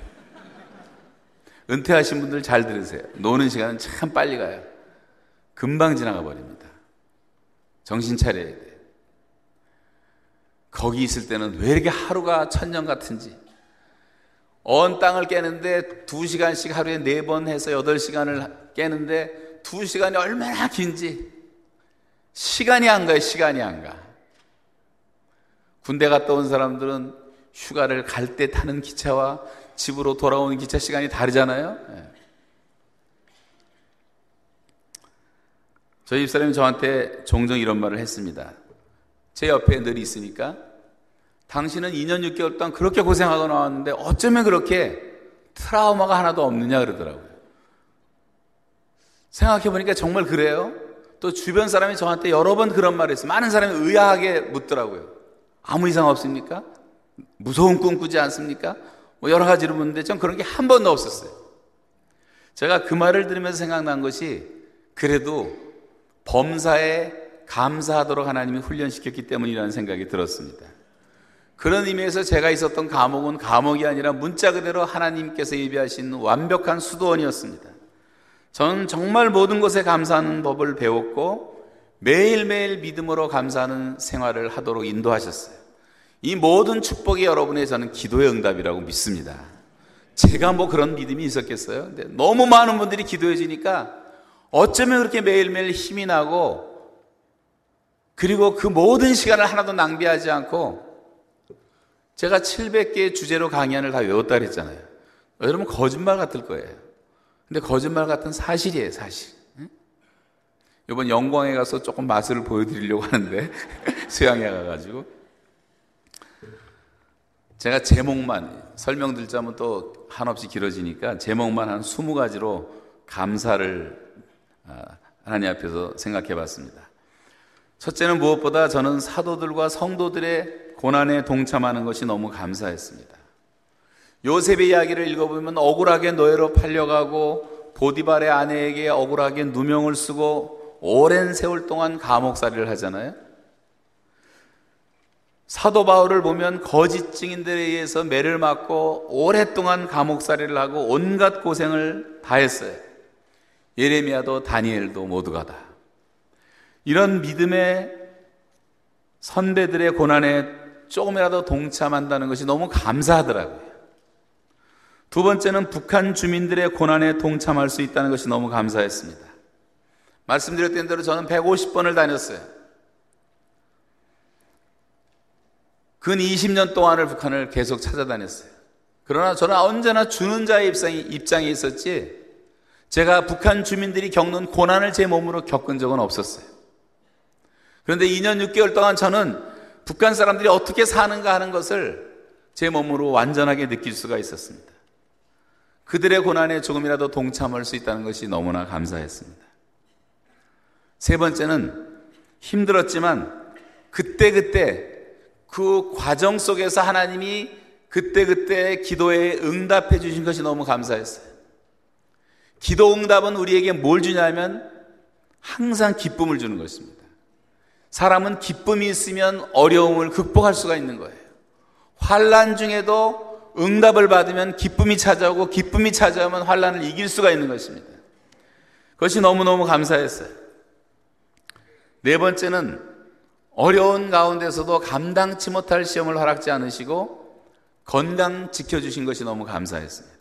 은퇴하신 분들 잘 들으세요. 노는 시간은 참 빨리 가요. 금방 지나가 버립니다. 정신 차려야 돼. 거기 있을 때는 왜 이렇게 하루가 천년 같은지. 언 땅을 깨는데 두 시간씩 하루에 네 번 해서 여덟 시간을 깨는데 두 시간이 얼마나 긴지 시간이 안 가요, 시간이 안 가. 군대 갔다 온 사람들은 휴가를 갈 때 타는 기차와 집으로 돌아오는 기차 시간이 다르잖아요. 예. 저희 집사람이 저한테 종종 이런 말을 했습니다. 제 옆에 늘 있으니까 당신은 2년 6개월 동안 그렇게 고생하고 나왔는데 어쩌면 그렇게 트라우마가 하나도 없느냐 그러더라고요. 생각해 보니까 정말 그래요. 또 주변 사람이 저한테 여러 번 그런 말을 했어요. 많은 사람이 의아하게 묻더라고요. 아무 이상 없습니까? 무서운 꿈 꾸지 않습니까? 뭐 여러 가지로 묻는데 전 그런 게 한 번도 없었어요. 제가 그 말을 들으면서 생각난 것이 그래도 범사에 감사하도록 하나님이 훈련시켰기 때문이라는 생각이 들었습니다. 그런 의미에서 제가 있었던 감옥은 감옥이 아니라 문자 그대로 하나님께서 예비하신 완벽한 수도원이었습니다. 저는 정말 모든 것에 감사하는 법을 배웠고 매일매일 믿음으로 감사하는 생활을 하도록 인도하셨어요. 이 모든 축복이 여러분의 저는 기도의 응답이라고 믿습니다. 제가 뭐 그런 믿음이 있었겠어요? 근데 너무 많은 분들이 기도해 주니까 어쩌면 그렇게 매일매일 힘이 나고 그리고 그 모든 시간을 하나도 낭비하지 않고 제가 700개의 주제로 강연을 다 외웠다 그랬잖아요. 여러분 거짓말 같을 거예요. 근데 거짓말 같은 사실이에요, 사실. 이번 영광에 가서 조금 맛을 보여드리려고 하는데 수양에 가가지고 제가 제목만 설명드리자면 또 한없이 길어지니까 제목만 한 20가지로 감사를 아, 하나님 앞에서 생각해 봤습니다. 첫째는 무엇보다 저는 사도들과 성도들의 고난에 동참하는 것이 너무 감사했습니다. 요셉의 이야기를 읽어보면 억울하게 노예로 팔려가고 보디발의 아내에게 억울하게 누명을 쓰고 오랜 세월 동안 감옥살이를 하잖아요. 사도 바울을 보면 거짓 증인들에 의해서 매를 맞고 오랫동안 감옥살이를 하고 온갖 고생을 다 했어요. 예레미야도 다니엘도 모두가 다. 이런 믿음의 선배들의 고난에 조금이라도 동참한다는 것이 너무 감사하더라고요. 두 번째는 북한 주민들의 고난에 동참할 수 있다는 것이 너무 감사했습니다. 말씀드렸던 대로 저는 150번을 다녔어요. 근 20년 동안을 북한을 계속 찾아다녔어요. 그러나 저는 언제나 주는 자의 입장이, 입장에 있었지, 제가 북한 주민들이 겪는 고난을 제 몸으로 겪은 적은 없었어요. 그런데 2년 6개월 동안 저는 북한 사람들이 어떻게 사는가 하는 것을 제 몸으로 완전하게 느낄 수가 있었습니다. 그들의 고난에 조금이라도 동참할 수 있다는 것이 너무나 감사했습니다. 세 번째는 힘들었지만 그때그때 그 과정 속에서 하나님이 그때그때 기도에 응답해 주신 것이 너무 감사했어요. 기도 응답은 우리에게 뭘 주냐면 항상 기쁨을 주는 것입니다. 사람은 기쁨이 있으면 어려움을 극복할 수가 있는 거예요. 환란 중에도 응답을 받으면 기쁨이 찾아오고 기쁨이 찾아오면 환란을 이길 수가 있는 것입니다. 그것이 너무너무 감사했어요. 네 번째는 어려운 가운데서도 감당치 못할 시험을 허락지 않으시고 건강 지켜주신 것이 너무 감사했습니다.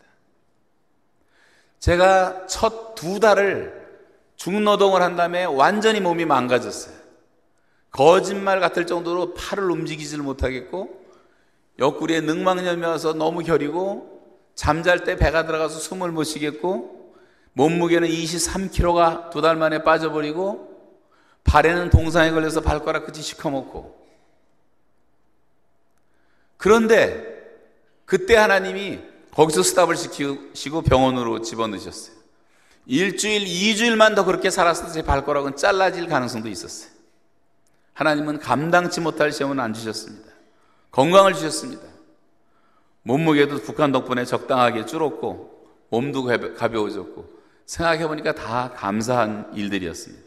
제가 첫 두 달을 중노동을 한 다음에 완전히 몸이 망가졌어요. 거짓말 같을 정도로 팔을 움직이지를 못하겠고 옆구리에 늑망염이 와서 너무 결이고 잠잘 때 배가 들어가서 숨을 못 쉬겠고 몸무게는 23kg가 두 달 만에 빠져버리고 발에는 동상에 걸려서 발가락 끝이 시커멓고 그런데 그때 하나님이 거기서 스탑을 시키시고 병원으로 집어넣으셨어요. 일주일, 이주일만 더 그렇게 살았을 때제 발가락은 잘라질 가능성도 있었어요. 하나님은 감당치 못할 시험은 안 주셨습니다. 건강을 주셨습니다. 몸무게도 북한 덕분에 적당하게 줄었고 몸도 가벼워졌고 생각해보니까 다 감사한 일들이었습니다.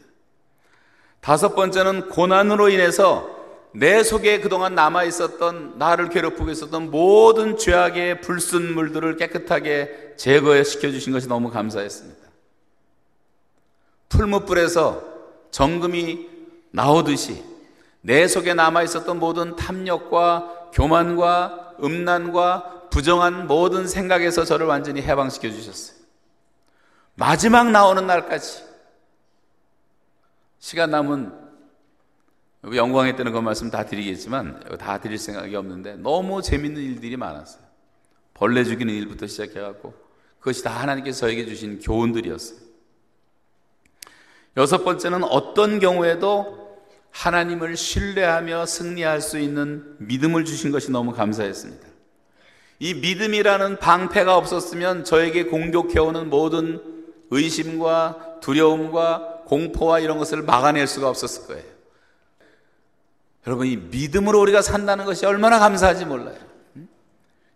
다섯 번째는 고난으로 인해서 내 속에 그동안 남아 있었던 나를 괴롭히고 있었던 모든 죄악의 불순물들을 깨끗하게 제거해 시켜 주신 것이 너무 감사했습니다. 풀무불에서 정금이 나오듯이 내 속에 남아 있었던 모든 탐욕과 교만과 음란과 부정한 모든 생각에서 저를 완전히 해방시켜 주셨어요. 마지막 나오는 날까지 시간 남은 영광에 뜨는 것 말씀 다 드리겠지만 다 드릴 생각이 없는데 너무 재밌는 일들이 많았어요. 벌레 죽이는 일부터 시작해갖고 그것이 다 하나님께서 저에게 주신 교훈들이었어요. 여섯 번째는 어떤 경우에도 하나님을 신뢰하며 승리할 수 있는 믿음을 주신 것이 너무 감사했습니다. 이 믿음이라는 방패가 없었으면 저에게 공격해오는 모든 의심과 두려움과 공포와 이런 것을 막아낼 수가 없었을 거예요. 여러분, 이 믿음으로 우리가 산다는 것이 얼마나 감사하지 몰라요.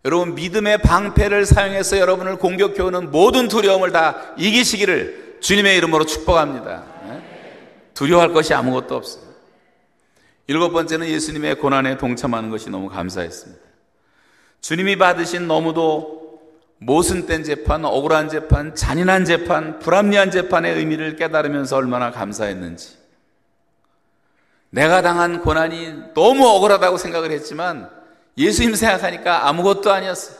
여러분, 믿음의 방패를 사용해서 여러분을 공격해오는 모든 두려움을 다 이기시기를 주님의 이름으로 축복합니다. 두려워할 것이 아무것도 없어요. 일곱 번째는 예수님의 고난에 동참하는 것이 너무 감사했습니다. 주님이 받으신 너무도 모순된 재판, 억울한 재판, 잔인한 재판, 불합리한 재판의 의미를 깨달으면서 얼마나 감사했는지. 내가 당한 고난이 너무 억울하다고 생각을 했지만 예수님 생각하니까 아무것도 아니었어요.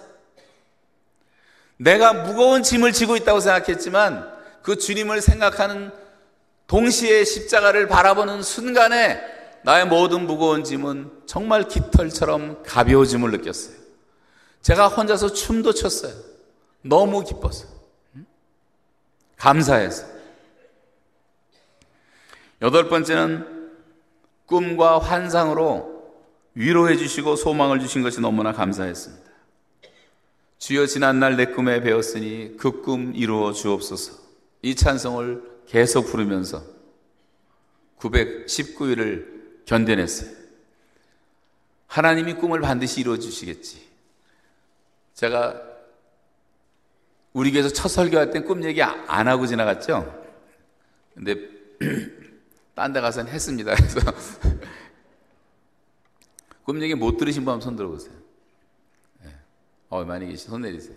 내가 무거운 짐을 지고 있다고 생각했지만 그 주님을 생각하는 동시에 십자가를 바라보는 순간에 나의 모든 무거운 짐은 정말 깃털처럼 가벼워짐을 느꼈어요. 제가 혼자서 춤도 췄어요. 너무 기뻤어요. 감사해서. 여덟 번째는 꿈과 환상으로 위로해 주시고 소망을 주신 것이 너무나 감사했습니다. 주여 지난날 내 꿈에 배웠으니 그 꿈 이루어 주옵소서. 이 찬송을 계속 부르면서 919일을 견뎌냈어요. 하나님이 꿈을 반드시 이루어 주시겠지. 제가 우리 교회에서 첫 설교할 땐 꿈 얘기 안 하고 지나갔죠? 근데 딴 데 가서는 했습니다. 그래서 꿈 얘기 못 들으신 분 한번 손 들어보세요. 네. 어, 많이 계신 손 내리세요.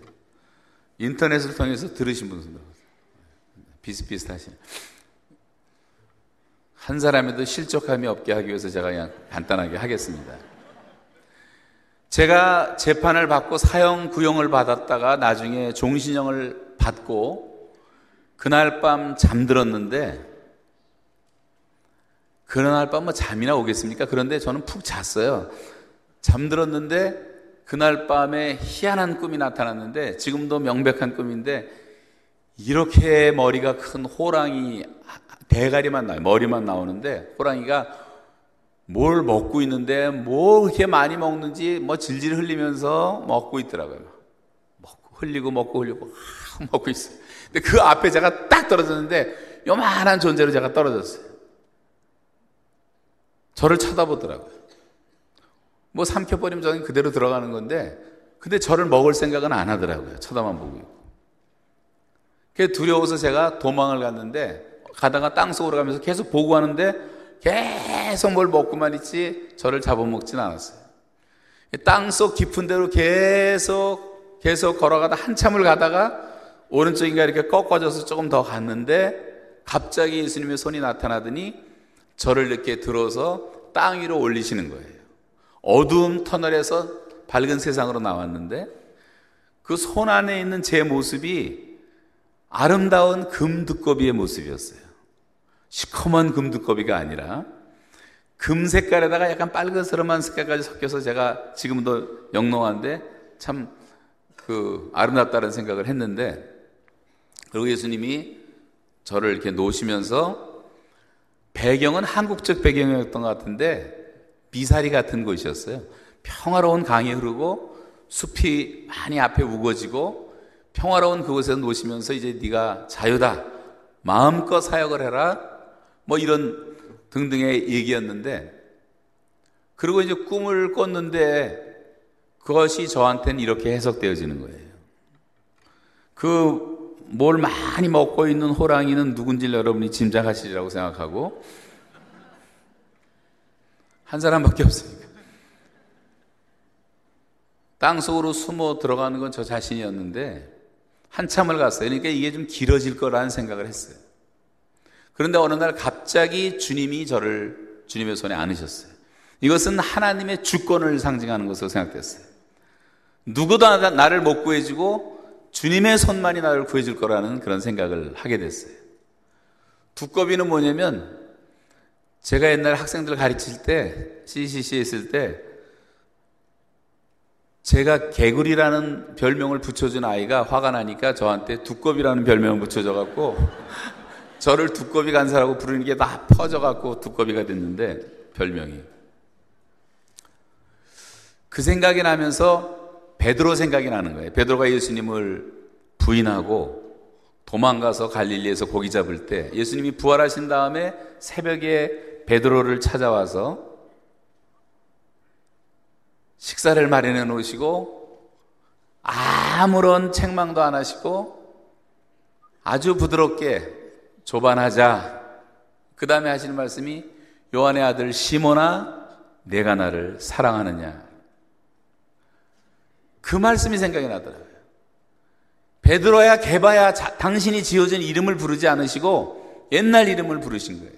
인터넷을 통해서 들으신 분손 들어보세요. 비슷비슷하시네. 한 사람에도 실족함이 없게 하기 위해서 제가 그냥 간단하게 하겠습니다. 제가 재판을 받고 사형 구형을 받았다가 나중에 종신형을 받고 그날 밤 잠들었는데 그날 밤 뭐 잠이나 오겠습니까? 그런데 저는 푹 잤어요. 잠들었는데 그날 밤에 희한한 꿈이 나타났는데 지금도 명백한 꿈인데 이렇게 머리가 큰 호랑이 대가리만 나요. 머리만 나오는데 호랑이가 뭘 먹고 있는데 뭐 그렇게 많이 먹는지 뭐 질질 흘리면서 먹고 있더라고요. 먹고 흘리고 먹고 흘리고 먹고 있어요. 근데 그 앞에 제가 딱 떨어졌는데 요만한 존재로 제가 떨어졌어요. 저를 쳐다보더라고요. 뭐 삼켜버리면 저는 그대로 들어가는 건데 근데 저를 먹을 생각은 안 하더라고요. 쳐다만 보고. 그게 두려워서 제가 도망을 갔는데 가다가 땅속으로 가면서 계속 보고 하는데 계속 뭘 먹고만 있지 저를 잡아먹진 않았어요. 땅속 깊은 데로 계속 계속 걸어가다 한참을 가다가 오른쪽인가 이렇게 꺾어져서 조금 더 갔는데 갑자기 예수님의 손이 나타나더니 저를 이렇게 들어서 땅 위로 올리시는 거예요. 어두운 터널에서 밝은 세상으로 나왔는데 그 손 안에 있는 제 모습이 아름다운 금두꺼비의 모습이었어요. 시커먼 금두꺼비가 아니라 금 색깔에다가 약간 빨간스름한 색깔까지 섞여서 제가 지금도 영롱한데 참 그 아름답다는 생각을 했는데 그리고 예수님이 저를 이렇게 놓으시면서 배경은 한국적 배경이었던 것 같은데 미사리 같은 곳이었어요. 평화로운 강이 흐르고 숲이 많이 앞에 우거지고 평화로운 그곳에 놓으시면서 이제 네가 자유다. 마음껏 사역을 해라. 뭐 이런 등등의 얘기였는데 그리고 이제 꿈을 꿨는데 그것이 저한테는 이렇게 해석되어지는 거예요. 그 뭘 많이 먹고 있는 호랑이는 누군지 여러분이 짐작하시리라고 생각하고 한 사람밖에 없으니까. 땅 속으로 숨어 들어가는 건 저 자신이었는데 한참을 갔어요. 그러니까 이게 좀 길어질 거라는 생각을 했어요. 그런데 어느 날 갑자기 주님이 저를 주님의 손에 안으셨어요. 이것은 하나님의 주권을 상징하는 것으로 생각됐어요. 누구도 나를 못 구해주고 주님의 손만이 나를 구해줄 거라는 그런 생각을 하게 됐어요. 두꺼비는 뭐냐면 제가 옛날 학생들 가르칠 때 CCC 했을 때 제가 개구리라는 별명을 붙여준 아이가 화가 나니까 저한테 두꺼비라는 별명을 붙여줘갖고 저를 두꺼비 간사라고 부르는 게 다 퍼져갖고 두꺼비가 됐는데 별명이. 그 생각이 나면서 베드로 생각이 나는 거예요. 베드로가 예수님을 부인하고 도망가서 갈릴리에서 고기 잡을 때 예수님이 부활하신 다음에 새벽에 베드로를 찾아와서 식사를 마련해 놓으시고 아무런 책망도 안 하시고 아주 부드럽게 조반하자. 그 다음에 하시는 말씀이 요한의 아들 시모나 내가 나를 사랑하느냐. 그 말씀이 생각이 나더라고요. 베드로야 개바야 자, 당신이 지어진 이름을 부르지 않으시고 옛날 이름을 부르신 거예요.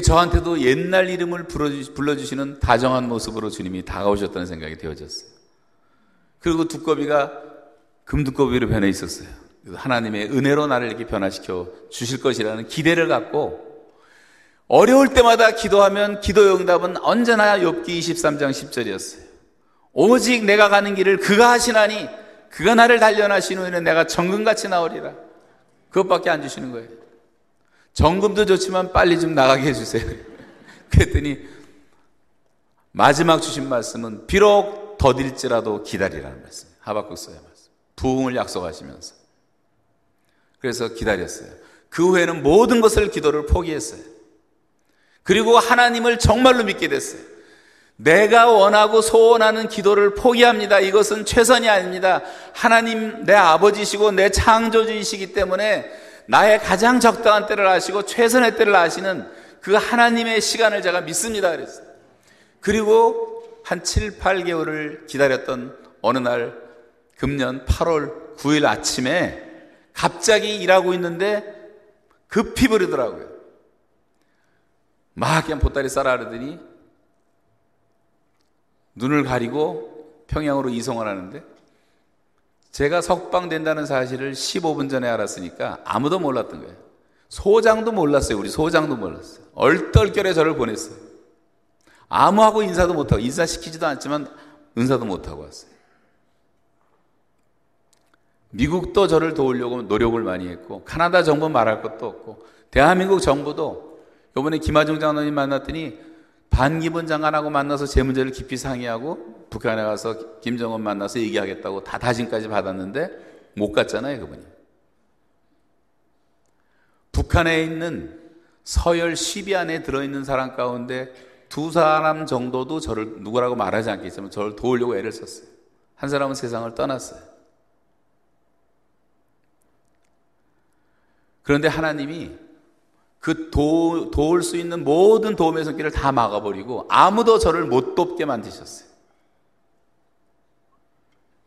저한테도 옛날 이름을 불러주시는 다정한 모습으로 주님이 다가오셨다는 생각이 되어졌어요. 그리고 두꺼비가 금두꺼비로 변해 있었어요. 하나님의 은혜로 나를 이렇게 변화시켜 주실 것이라는 기대를 갖고 어려울 때마다 기도하면 기도 응답은 언제나 욥기 23장 10절이었어요. 오직 내가 가는 길을 그가 하시나니 그가 나를 단련하신 후에는 내가 정금같이 나오리라. 그것밖에 안 주시는 거예요. 정금도 좋지만 빨리 좀 나가게 해주세요. 그랬더니 마지막 주신 말씀은 비록 더딜지라도 기다리라는 말씀. 하박국서의 말씀. 부흥을 약속하시면서. 그래서 기다렸어요. 그 후에는 모든 것을 기도를 포기했어요. 그리고 하나님을 정말로 믿게 됐어요. 내가 원하고 소원하는 기도를 포기합니다. 이것은 최선이 아닙니다. 하나님 내 아버지시고 내 창조주이시기 때문에 나의 가장 적당한 때를 아시고 최선의 때를 아시는 그 하나님의 시간을 제가 믿습니다. 그랬어요. 그리고 한 7, 8개월을 기다렸던 어느 날 금년 8월 9일 아침에 갑자기 일하고 있는데 급히 부르더라고요. 막 그냥 보따리 싸라 그러더니 눈을 가리고 평양으로 이송을 하는데 제가 석방된다는 사실을 15분 전에 알았으니까 아무도 몰랐던 거예요. 소장도 몰랐어요. 우리 소장도 몰랐어요. 얼떨결에 저를 보냈어요. 아무하고 인사도 못하고 인사시키지도 않지만 인사도 못하고 왔어요. 미국도 저를 도우려고 노력을 많이 했고 카나다 정부 말할 것도 없고 대한민국 정부도 이번에 김하중 장관님 만났더니 반기문 장관하고 만나서 제 문제를 깊이 상의하고 북한에 가서 김정은 만나서 얘기하겠다고 다 다짐까지 받았는데 못 갔잖아요 그분이. 북한에 있는 서열 10위 안에 들어있는 사람 가운데 두 사람 정도도 저를 누구라고 말하지 않겠지만 저를 도우려고 애를 썼어요. 한 사람은 세상을 떠났어요. 그런데 하나님이 그 도, 도울 수 있는 모든 도움의 손길을 다 막아버리고 아무도 저를 못 돕게 만드셨어요.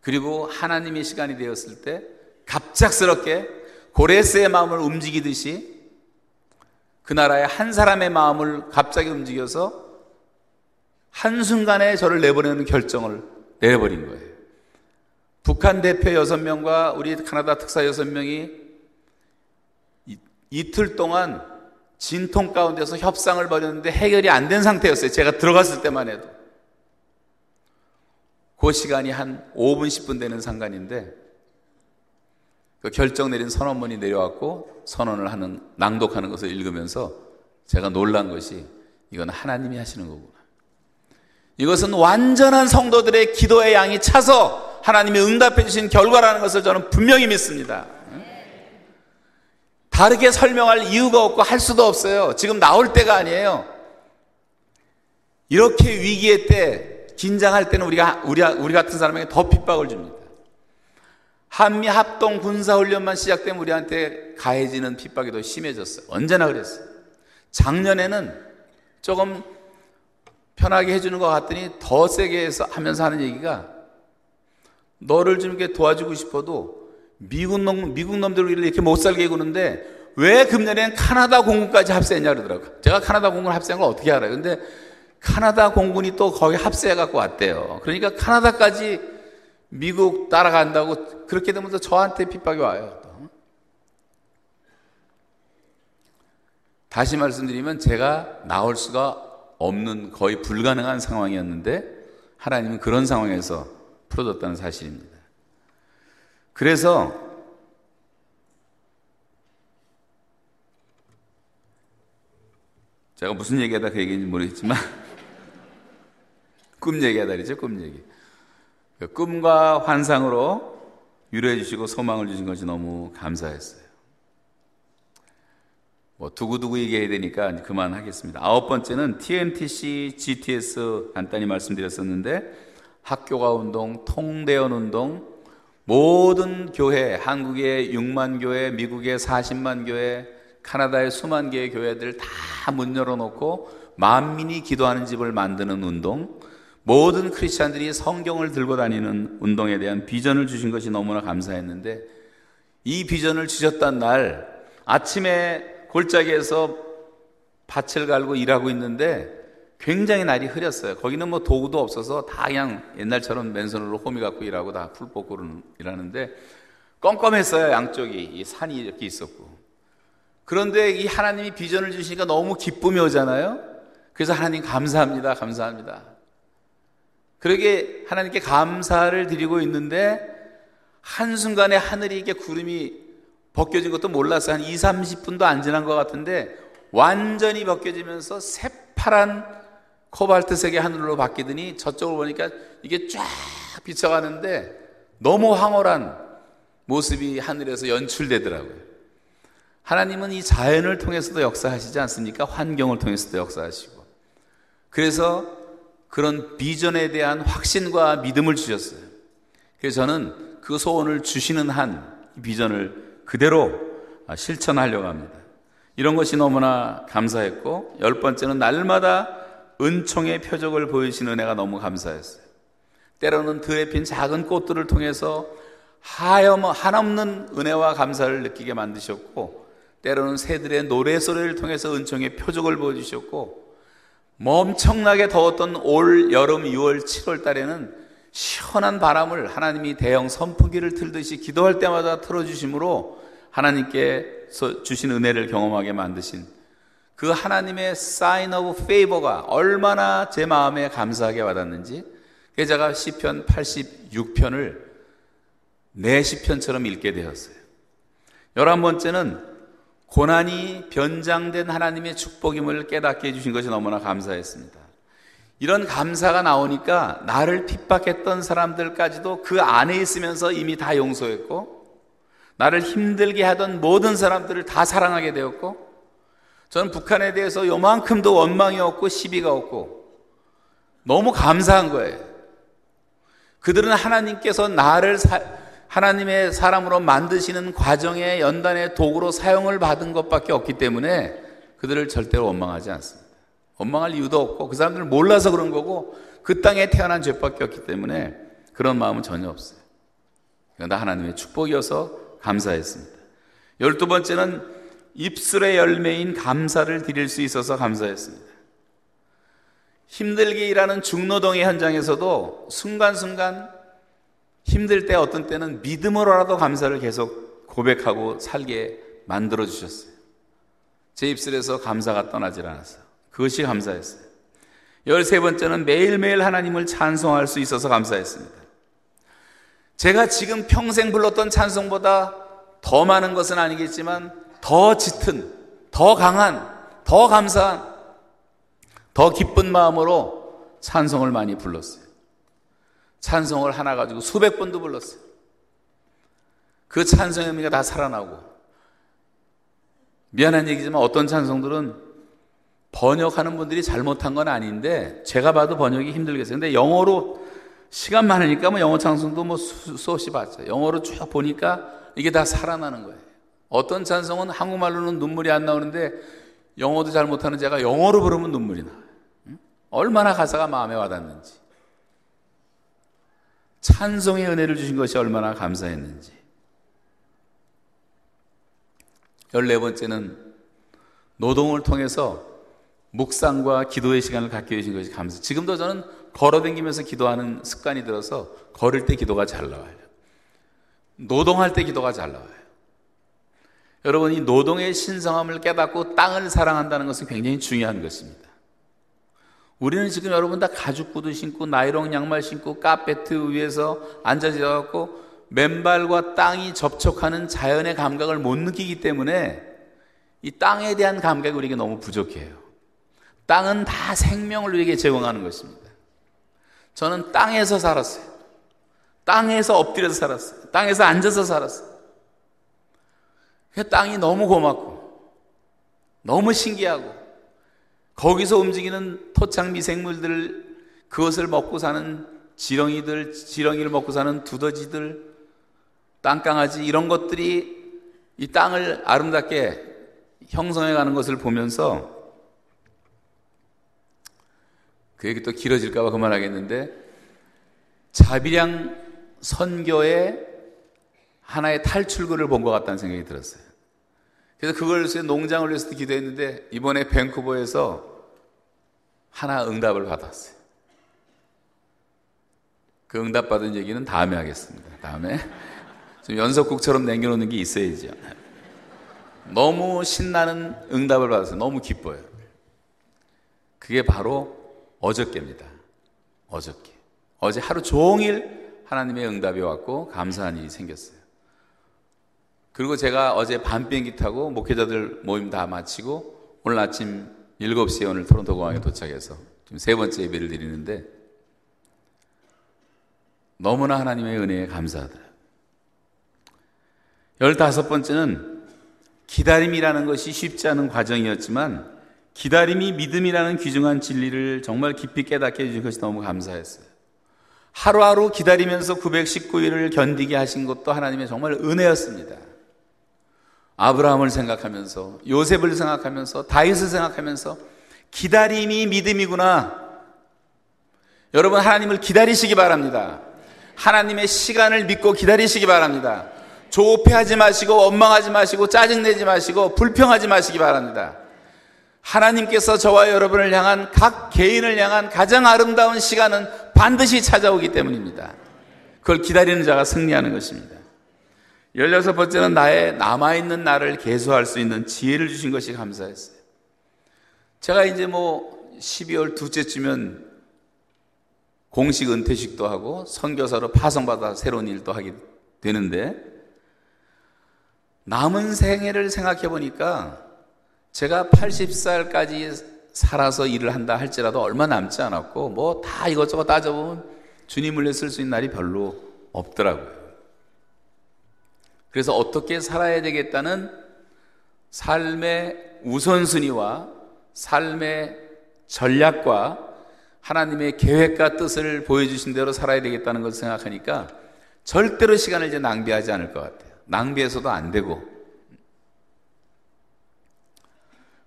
그리고 하나님의 시간이 되었을 때 갑작스럽게 고레스의 마음을 움직이듯이 그 나라의 한 사람의 마음을 갑자기 움직여서 한순간에 저를 내보내는 결정을 내려버린 거예요. 북한 대표 6명과 우리 카나다 특사 6명이 이틀 동안 진통 가운데서 협상을 벌였는데 해결이 안 된 상태였어요. 제가 들어갔을 때만 해도. 그 시간이 한 5분, 10분 되는 상관인데, 그 결정 내린 선언문이 내려왔고, 선언을 하는, 낭독하는 것을 읽으면서 제가 놀란 것이, 이건 하나님이 하시는 거구나. 이것은 완전한 성도들의 기도의 양이 차서 하나님이 응답해 주신 결과라는 것을 저는 분명히 믿습니다. 다르게 설명할 이유가 없고 할 수도 없어요. 지금 나올 때가 아니에요. 이렇게 위기의 때, 긴장할 때는 우리가, 우리, 우리 같은 사람에게 더 핍박을 줍니다. 한미 합동 군사훈련만 시작되면 우리한테 가해지는 핍박이 더 심해졌어요. 언제나 그랬어요. 작년에는 조금 편하게 해주는 것 같더니 더 세게 해서 하면서 하는 얘기가 너를 좀 이렇게 도와주고 싶어도 미국 놈, 미국 놈들을 이렇게 못 살게 구는데 왜 금년엔 카나다 공군까지 합세했냐 그러더라고요. 제가 카나다 공군 합세한 걸 어떻게 알아요? 근데 카나다 공군이 또 거기 합세해 갖고 왔대요. 그러니까 카나다까지 미국 따라간다고 그렇게 되면 서 저한테 핍박이 와요. 다시 말씀드리면 제가 나올 수가 없는 거의 불가능한 상황이었는데 하나님은 그런 상황에서 풀어줬다는 사실입니다. 그래서 제가 무슨 얘기하다 그 얘기인지 모르겠지만 꿈 얘기하다 그랬죠 꿈 얘기. 그 꿈과 환상으로 위로해 주시고 소망을 주신 것이 너무 감사했어요. 뭐 두고두고 얘기해야 되니까 그만하겠습니다. 아홉 번째는 TNTC GTS 간단히 말씀드렸었는데 학교가 운동, 통대원 운동 모든 교회, 한국의 6만 교회, 미국의 40만 교회, 카나다의 수만 개의 교회들 다 문 열어놓고 만민이 기도하는 집을 만드는 운동, 모든 크리스찬들이 성경을 들고 다니는 운동에 대한 비전을 주신 것이 너무나 감사했는데 이 비전을 주셨던 날 아침에 골짜기에서 밭을 갈고 일하고 있는데 굉장히 날이 흐렸어요. 거기는 뭐 도구도 없어서 다 그냥 옛날처럼 맨손으로 호미 갖고 일하고 다 풀 뽑고 일하는데 껌껌했어요. 양쪽이 이 산이 이렇게 있었고 그런데 이 하나님이 비전을 주시니까 너무 기쁨이 오잖아요. 그래서 하나님 감사합니다. 감사합니다. 그러게 하나님께 감사를 드리고 있는데 한순간에 하늘이 이렇게 구름이 벗겨진 것도 몰랐어요. 한 2, 30분도 안 지난 것 같은데 완전히 벗겨지면서 새파란 코발트색의 하늘로 바뀌더니 저쪽을 보니까 이게 쫙 비쳐가는데 너무 황홀한 모습이 하늘에서 연출되더라고요. 하나님은 이 자연을 통해서도 역사하시지 않습니까? 환경을 통해서도 역사하시고. 그래서 그런 비전에 대한 확신과 믿음을 주셨어요. 그래서 저는 그 소원을 주시는 한 비전을 그대로 실천하려고 합니다. 이런 것이 너무나 감사했고, 열 번째는 날마다 은총의 표적을 보이신 은혜가 너무 감사했어요. 때로는 들에 핀 작은 꽃들을 통해서 하염, 한없는 은혜와 감사를 느끼게 만드셨고, 때로는 새들의 노래소리를 통해서 은총의 표적을 보여주셨고 뭐 엄청나게 더웠던 올 여름 6월 7월 달에는 시원한 바람을 하나님이 대형 선풍기를 틀듯이 기도할 때마다 틀어주심으로 하나님께 주신 은혜를 경험하게 만드신 그 하나님의 sign of favor가 얼마나 제 마음에 감사하게 와닿는지 제가 시편 86편을 내 시편처럼 읽게 되었어요. 열한 번째는 고난이 변장된 하나님의 축복임을 깨닫게 해주신 것이 너무나 감사했습니다. 이런 감사가 나오니까 나를 핍박했던 사람들까지도 그 안에 있으면서 이미 다 용서했고, 나를 힘들게 하던 모든 사람들을 다 사랑하게 되었고, 저는 북한에 대해서 요만큼도 원망이 없고 시비가 없고, 너무 감사한 거예요. 그들은 하나님께서 나를 사, 하나님의 사람으로 만드시는 과정의 연단의 도구로 사용을 받은 것밖에 없기 때문에 그들을 절대로 원망하지 않습니다. 원망할 이유도 없고 그 사람들을 몰라서 그런 거고 그 땅에 태어난 죄밖에 없기 때문에 그런 마음은 전혀 없어요. 그러나 하나님의 축복이어서 감사했습니다. 열두 번째는 입술의 열매인 감사를 드릴 수 있어서 감사했습니다. 힘들게 일하는 중노동의 현장에서도 순간순간 힘들 때 어떤 때는 믿음으로라도 감사를 계속 고백하고 살게 만들어 주셨어요. 제 입술에서 감사가 떠나질 않았어요. 그것이 감사했어요. 열세 번째는 매일매일 하나님을 찬송할 수 있어서 감사했습니다. 제가 지금 평생 불렀던 찬송보다 더 많은 것은 아니겠지만 더 짙은, 더 강한, 더 감사한, 더 기쁜 마음으로 찬송을 많이 불렀어요. 찬송을 하나 가지고 수백 번도 불렀어요. 그 찬송의 의미가 다 살아나고 미안한 얘기지만 어떤 찬송들은 번역하는 분들이 잘못한 건 아닌데 제가 봐도 번역이 힘들겠어요. 근데 영어로 시간 많으니까 뭐 영어 찬송도 뭐 수없이 봤죠. 영어로 쭉 보니까 이게 다 살아나는 거예요. 어떤 찬송은 한국말로는 눈물이 안 나오는데 영어도 잘 못하는 제가 영어로 부르면 눈물이 나요. 얼마나 가사가 마음에 와닿는지. 찬송의 은혜를 주신 것이 얼마나 감사했는지. 열네 번째는 노동을 통해서 묵상과 기도의 시간을 갖게 해주신 것이 감사. 지금도 저는 걸어다니면서 기도하는 습관이 들어서 걸을 때 기도가 잘 나와요. 노동할 때 기도가 잘 나와요. 여러분, 이 노동의 신성함을 깨닫고 땅을 사랑한다는 것은 굉장히 중요한 것입니다. 우리는 지금 여러분 다 가죽 구두 신고 나이롱 양말 신고 카페트 위에서 앉아서 갖고 맨발과 땅이 접촉하는 자연의 감각을 못 느끼기 때문에 이 땅에 대한 감각이 우리에게 너무 부족해요. 땅은 다 생명을 우리에게 제공하는 것입니다. 저는 땅에서 살았어요. 땅에서 엎드려서 살았어요. 땅에서 앉아서 살았어요. 그 땅이 너무 고맙고, 너무 신기하고, 거기서 움직이는 토착 미생물들, 그것을 먹고 사는 지렁이들, 지렁이를 먹고 사는 두더지들, 땅강아지, 이런 것들이 이 땅을 아름답게 형성해 가는 것을 보면서 그 얘기 또 길어질까봐 그만하겠는데 자비량 선교의 하나의 탈출구를 본 것 같다는 생각이 들었어요. 그래서 그걸 위해서 농장을 위해서 기도했는데 이번에 밴쿠버에서 하나 응답을 받았어요. 그 응답 받은 얘기는 다음에 하겠습니다. 다음에 좀 연속국처럼 남겨놓는 게 있어야죠. 너무 신나는 응답을 받아서 너무 기뻐요. 그게 바로 어저께입니다. 어저께. 어제 하루 종일 하나님의 응답이 왔고 감사한 일이 생겼어요. 그리고 제가 어제 밤 비행기 타고 목회자들 모임 다 마치고 오늘 아침 7시에 오늘 토론토 공항에 도착해서 지금 세 번째 예배를 드리는데 너무나 하나님의 은혜에 감사하다. 열다섯 번째는 기다림이라는 것이 쉽지 않은 과정이었지만 기다림이 믿음이라는 귀중한 진리를 정말 깊이 깨닫게 해주신 것이 너무 감사했어요. 하루하루 기다리면서 919일을 견디게 하신 것도 하나님의 정말 은혜였습니다. 아브라함을 생각하면서 요셉을 생각하면서 다윗을 생각하면서 기다림이 믿음이구나. 여러분 하나님을 기다리시기 바랍니다. 하나님의 시간을 믿고 기다리시기 바랍니다. 조폐하지 마시고 원망하지 마시고 짜증내지 마시고 불평하지 마시기 바랍니다. 하나님께서 저와 여러분을 향한 각 개인을 향한 가장 아름다운 시간은 반드시 찾아오기 때문입니다. 그걸 기다리는 자가 승리하는 것입니다. 16번째는 나의 남아있는 나를 개수할 수 있는 지혜를 주신 것이 감사했어요. 제가 이제 뭐 12월 두째쯤면 공식 은퇴식도 하고 선교사로 파송받아 새로운 일도 하게 되는데 남은 생애를 생각해 보니까 제가 80살까지 살아서 일을 한다 할지라도 얼마 남지 않았고 뭐 다 이것저것 따져보면 주님을 위해 쓸 수 있는 날이 별로 없더라고요. 그래서 어떻게 살아야 되겠다는 삶의 우선순위와 삶의 전략과 하나님의 계획과 뜻을 보여주신 대로 살아야 되겠다는 것을 생각하니까 절대로 시간을 이제 낭비하지 않을 것 같아요. 낭비해서도 안 되고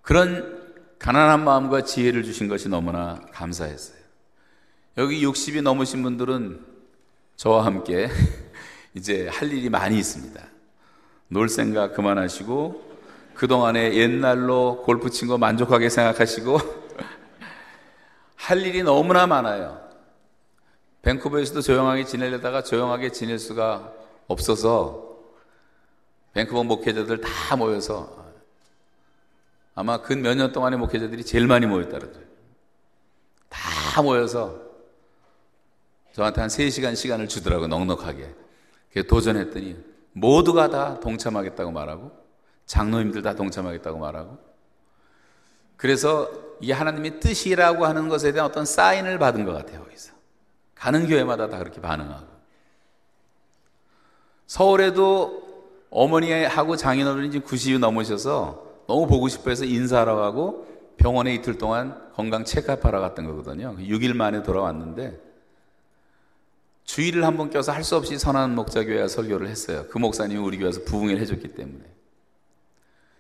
그런 가난한 마음과 지혜를 주신 것이 너무나 감사했어요. 여기 60이 넘으신 분들은 저와 함께 이제 할 일이 많이 있습니다. 놀 생각 그만하시고 그동안에 옛날로 골프 친 거 만족하게 생각하시고 할 일이 너무나 많아요. 밴쿠버에서도 조용하게 지내려다가 조용하게 지낼 수가 없어서 밴쿠버 목회자들 다 모여서 아마 근 몇 년 동안의 목회자들이 제일 많이 모였다 그러죠. 다 모여서 저한테 한 3시간 시간을 주더라고 넉넉하게. 도전했더니 모두가 다 동참하겠다고 말하고 장로님들 다 동참하겠다고 말하고 그래서 이게 하나님의 뜻이라고 하는 것에 대한 어떤 사인을 받은 것 같아요. 거기서. 가는 교회마다 다 그렇게 반응하고. 서울에도 어머니하고 장인어른이 지금 90이 넘으셔서 너무 보고 싶어 해서 인사하러 가고 병원에 이틀 동안 건강 체크하러 갔던 거거든요. 6일 만에 돌아왔는데 주의를 한 번 껴서 할 수 없이 선한 목자교회 설교를 했어요. 그 목사님이 우리 교회에서 부흥을 해줬기 때문에.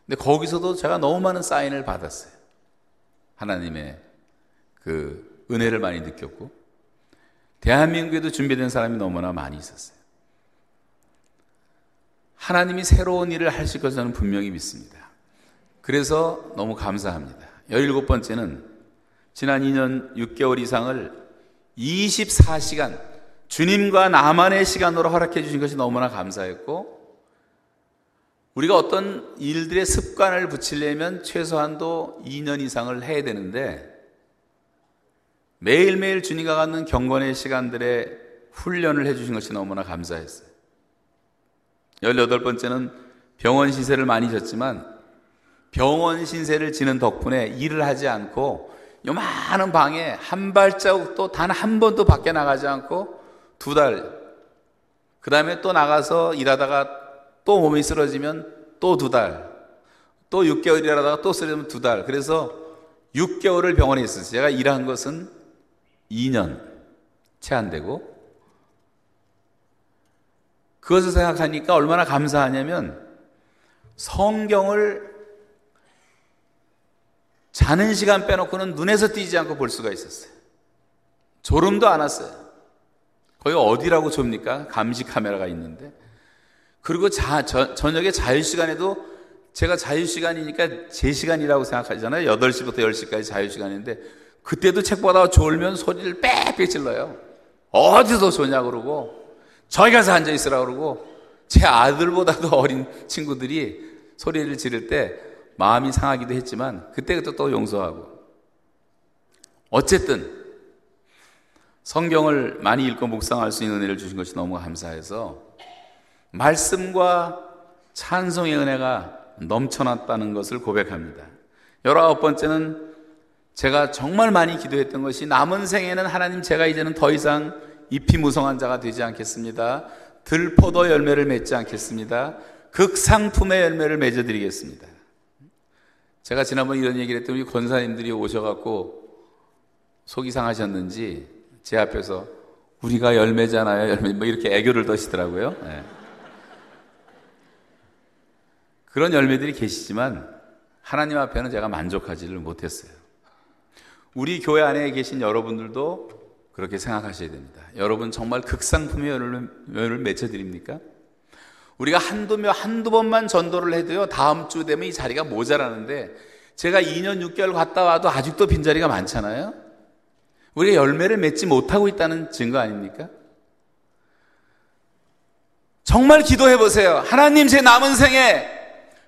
근데 거기서도 제가 너무 많은 사인을 받았어요. 하나님의 그 은혜를 많이 느꼈고 대한민국에도 준비된 사람이 너무나 많이 있었어요. 하나님이 새로운 일을 하실 것을 저는 분명히 믿습니다. 그래서 너무 감사합니다. 17번째는 지난 2년 6개월 이상을 24시간 주님과 나만의 시간으로 허락해 주신 것이 너무나 감사했고 우리가 어떤 일들의 습관을 붙이려면 최소한도 2년 이상을 해야 되는데 매일매일 주님과 갖는 경건의 시간들에 훈련을 해 주신 것이 너무나 감사했어요. 18번째는 병원 신세를 많이 졌지만 병원 신세를 지는 덕분에 일을 하지 않고 요만한 방에 한 발자국도 단 한 번도 밖에 나가지 않고 두 달, 그 다음에 또 나가서 일하다가 또 몸이 쓰러지면 또 두 달, 또 6개월 일하다가 또 쓰러지면 두 달. 그래서 6개월을 병원에 있었어요. 제가 일한 것은 2년 채 안 되고 그것을 생각하니까 얼마나 감사하냐면 성경을 자는 시간 빼놓고는 눈에서 띄지 않고 볼 수가 있었어요. 졸음도 안 왔어요. 거기 어디라고 좁니까? 감시 카메라가 있는데. 그리고 자, 저, 저녁에 자유시간에도 제가 자유시간이니까 제 시간이라고 생각하잖아요. 8시부터 10시까지 자유시간인데 그때도 책 보다가 졸면 소리를 빽빽 질러요. 어디서 조냐 그러고 저기 가서 앉아 있으라 그러고 제 아들보다도 어린 친구들이 소리를 지를 때 마음이 상하기도 했지만 그때그때 또 용서하고 어쨌든 성경을 많이 읽고 묵상할 수 있는 은혜를 주신 것이 너무 감사해서 말씀과 찬송의 은혜가 넘쳐났다는 것을 고백합니다. 열아홉 번째는 제가 정말 많이 기도했던 것이 남은 생에는 하나님 제가 이제는 더 이상 잎이 무성한 자가 되지 않겠습니다. 들포도 열매를 맺지 않겠습니다. 극상품의 열매를 맺어드리겠습니다. 제가 지난번 이런 얘기를 했더니 권사님들이 오셔갖고 속이 상하셨는지 제 앞에서 우리가 열매잖아요. 열매 뭐 이렇게 애교를 더시더라고요. 네. 그런 열매들이 계시지만 하나님 앞에는 제가 만족하지를 못했어요. 우리 교회 안에 계신 여러분들도 그렇게 생각하셔야 됩니다. 여러분 정말 극상품의 열매를 맺혀드립니까? 우리가 한두 명, 한두 번만 전도를 해도요, 다음 주 되면 이 자리가 모자라는데, 제가 2년 6개월 갔다 와도 아직도 빈자리가 많잖아요? 우리가 열매를 맺지 못하고 있다는 증거 아닙니까? 정말 기도해 보세요. 하나님 제 남은 생에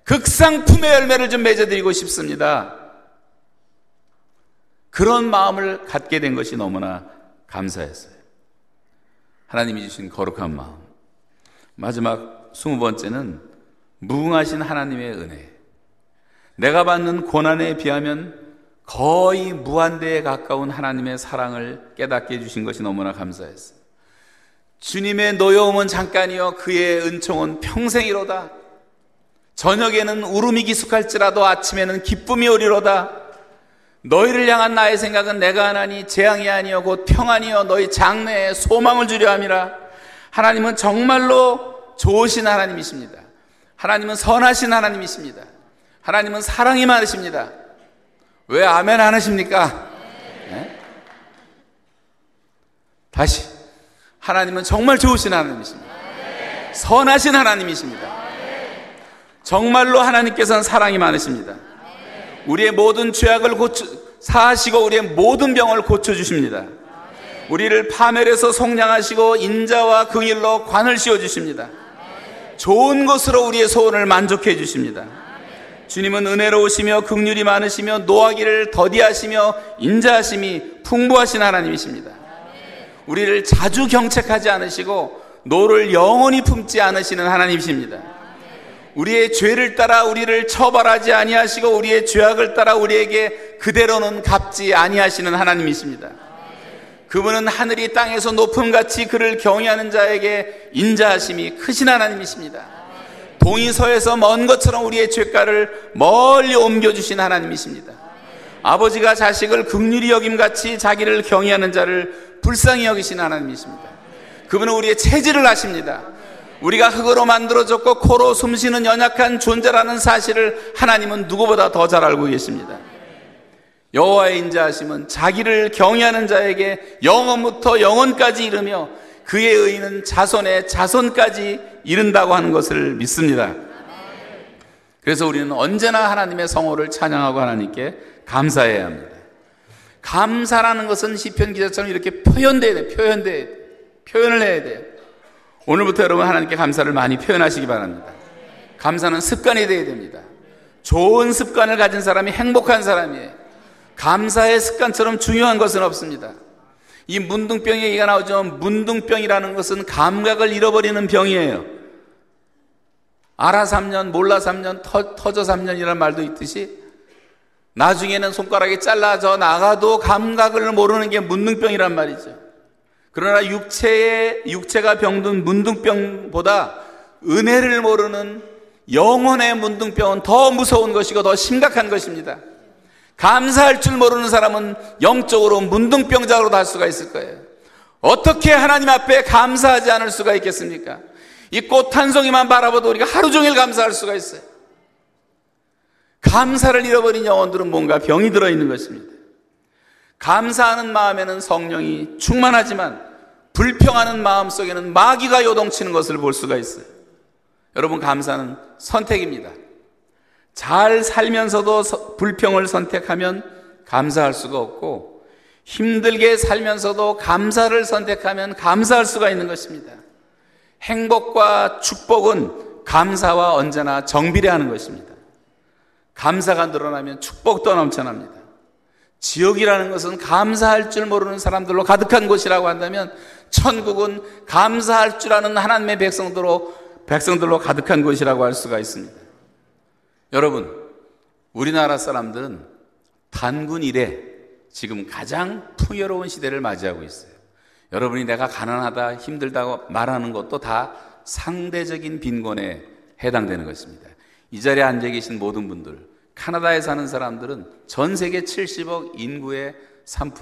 극상품의 열매를 좀 맺어드리고 싶습니다. 그런 마음을 갖게 된 것이 너무나 감사했어요. 하나님이 주신 거룩한 마음. 마지막 스무 번째는 무궁하신 하나님의 은혜. 내가 받는 고난에 비하면 거의 무한대에 가까운 하나님의 사랑을 깨닫게 해주신 것이 너무나 감사했어요. 주님의 노여움은 잠깐이요, 그의 은총은 평생이로다. 저녁에는 울음이 기숙할지라도 아침에는 기쁨이 오리로다. 너희를 향한 나의 생각은 내가 하나니 재앙이 아니요 곧 평안이요 너희 장래에 소망을 주려 함이라. 하나님은 정말로 좋으신 하나님이십니다. 하나님은 선하신 하나님이십니다. 하나님은 사랑이 많으십니다. 왜 아멘 안 하십니까? 네? 다시 하나님은 정말 좋으신 하나님이십니다. 선하신 하나님이십니다. 정말로 하나님께서는 사랑이 많으십니다. 우리의 모든 죄악을 고쳐 사하시고 우리의 모든 병을 고쳐 주십니다. 우리를 파멸해서 성량하시고 인자와 긍일로 관을 씌워 주십니다. 좋은 것으로 우리의 소원을 만족해 주십니다. 주님은 은혜로우시며 긍휼이 많으시며 노하기를 더디하시며 인자하심이 풍부하신 하나님이십니다. 우리를 자주 경책하지 않으시고 노를 영원히 품지 않으시는 하나님이십니다. 우리의 죄를 따라 우리를 처벌하지 아니하시고 우리의 죄악을 따라 우리에게 그대로는 갚지 아니하시는 하나님이십니다. 그분은 하늘이 땅에서 높음같이 그를 경외하는 자에게 인자하심이 크신 하나님이십니다. 동이서에서 먼 것처럼 우리의 죄가를 멀리 옮겨주신 하나님이십니다. 아버지가 자식을 극률이 여김같이 자기를 경외하는 자를 불쌍히 여기신 하나님이십니다. 그분은 우리의 체질을 아십니다. 우리가 흙으로 만들어졌고 코로 숨쉬는 연약한 존재라는 사실을 하나님은 누구보다 더 잘 알고 계십니다. 여호와의 인자하심은 자기를 경외하는 자에게 영원부터 영원까지 이르며 그의 의는 자손의 자손까지 이른다고 하는 것을 믿습니다. 그래서 우리는 언제나 하나님의 성호를 찬양하고 하나님께 감사해야 합니다. 감사라는 것은 시편 기자처럼 이렇게 표현돼야 돼, 표현돼, 표현을 해야 돼요. 오늘부터 여러분 하나님께 감사를 많이 표현하시기 바랍니다. 감사는 습관이 되어야 됩니다. 좋은 습관을 가진 사람이 행복한 사람이에요. 감사의 습관처럼 중요한 것은 없습니다. 이 문둥병 얘기가 나오죠. 문둥병이라는 것은 감각을 잃어버리는 병이에요. 알아 3년, 몰라 3년, 터, 터져 3년이라는 말도 있듯이 나중에는 손가락이 잘라져 나가도 감각을 모르는 게 문둥병이란 말이죠. 그러나 육체의, 육체가 병든 문둥병보다 은혜를 모르는 영혼의 문둥병은 더 무서운 것이고 더 심각한 것입니다. 감사할 줄 모르는 사람은 영적으로 문둥병자로 갈 수가 있을 거예요. 어떻게 하나님 앞에 감사하지 않을 수가 있겠습니까? 이 꽃 한 송이만 바라봐도 우리가 하루 종일 감사할 수가 있어요. 감사를 잃어버린 영혼들은 뭔가 병이 들어있는 것입니다. 감사하는 마음에는 성령이 충만하지만 불평하는 마음 속에는 마귀가 요동치는 것을 볼 수가 있어요. 여러분, 감사는 선택입니다. 잘 살면서도 불평을 선택하면 감사할 수가 없고, 힘들게 살면서도 감사를 선택하면 감사할 수가 있는 것입니다. 행복과 축복은 감사와 언제나 정비례하는 것입니다. 감사가 늘어나면 축복도 넘쳐납니다. 지옥이라는 것은 감사할 줄 모르는 사람들로 가득한 곳이라고 한다면 천국은 감사할 줄 아는 하나님의 백성들로 백성들로 가득한 곳이라고 할 수가 있습니다. 여러분, 우리나라 사람들은 단군 이래 지금 가장 풍요로운 시대를 맞이하고 있어요. 여러분이 내가 가난하다, 힘들다고 말하는 것도 다 상대적인 빈곤에 해당되는 것입니다. 이 자리에 앉아 계신 모든 분들, 카나다에 사는 사람들은 전 세계 70억 인구의 3%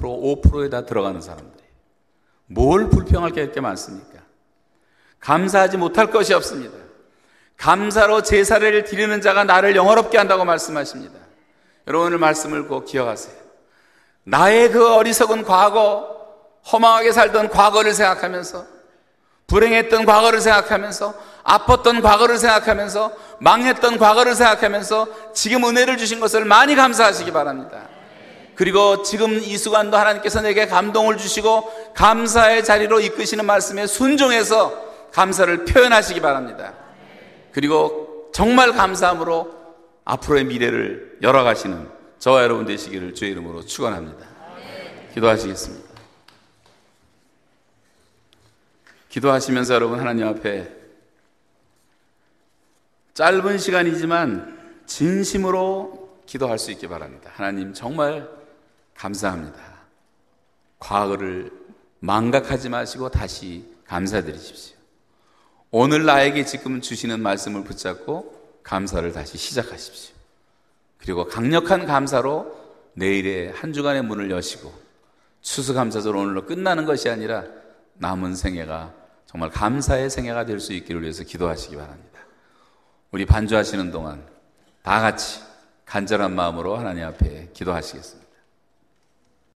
5%에 다 들어가는 사람들이에요. 뭘 불평할 게 많습니까? 감사하지 못할 것이 없습니다. 감사로 제사를 드리는 자가 나를 영어롭게 한다고 말씀하십니다. 여러분 오늘 말씀을 꼭 기억하세요. 나의 그 어리석은 과거, 허망하게 살던 과거를 생각하면서 불행했던 과거를 생각하면서 아팠던 과거를 생각하면서 망했던 과거를 생각하면서 지금 은혜를 주신 것을 많이 감사하시기 바랍니다. 그리고 지금 이 순간도 하나님께서 내게 감동을 주시고 감사의 자리로 이끄시는 말씀에 순종해서 감사를 표현하시기 바랍니다. 그리고 정말 감사함으로 앞으로의 미래를 열어가시는 저와 여러분 되시기를 주의 이름으로 축원합니다. 기도하시겠습니다. 기도하시면서 여러분 하나님 앞에 짧은 시간이지만 진심으로 기도할 수 있기 바랍니다. 하나님 정말 감사합니다. 과거를 망각하지 마시고 다시 감사드리십시오. 오늘 나에게 지금 주시는 말씀을 붙잡고 감사를 다시 시작하십시오. 그리고 강력한 감사로 내일의 한 주간의 문을 여시고 추수감사절 오늘로 끝나는 것이 아니라 남은 생애가 정말 감사의 생애가 될 수 있기를 위해서 기도하시기 바랍니다. 우리 반주하시는 동안 다 같이 간절한 마음으로 하나님 앞에 기도하시겠습니다.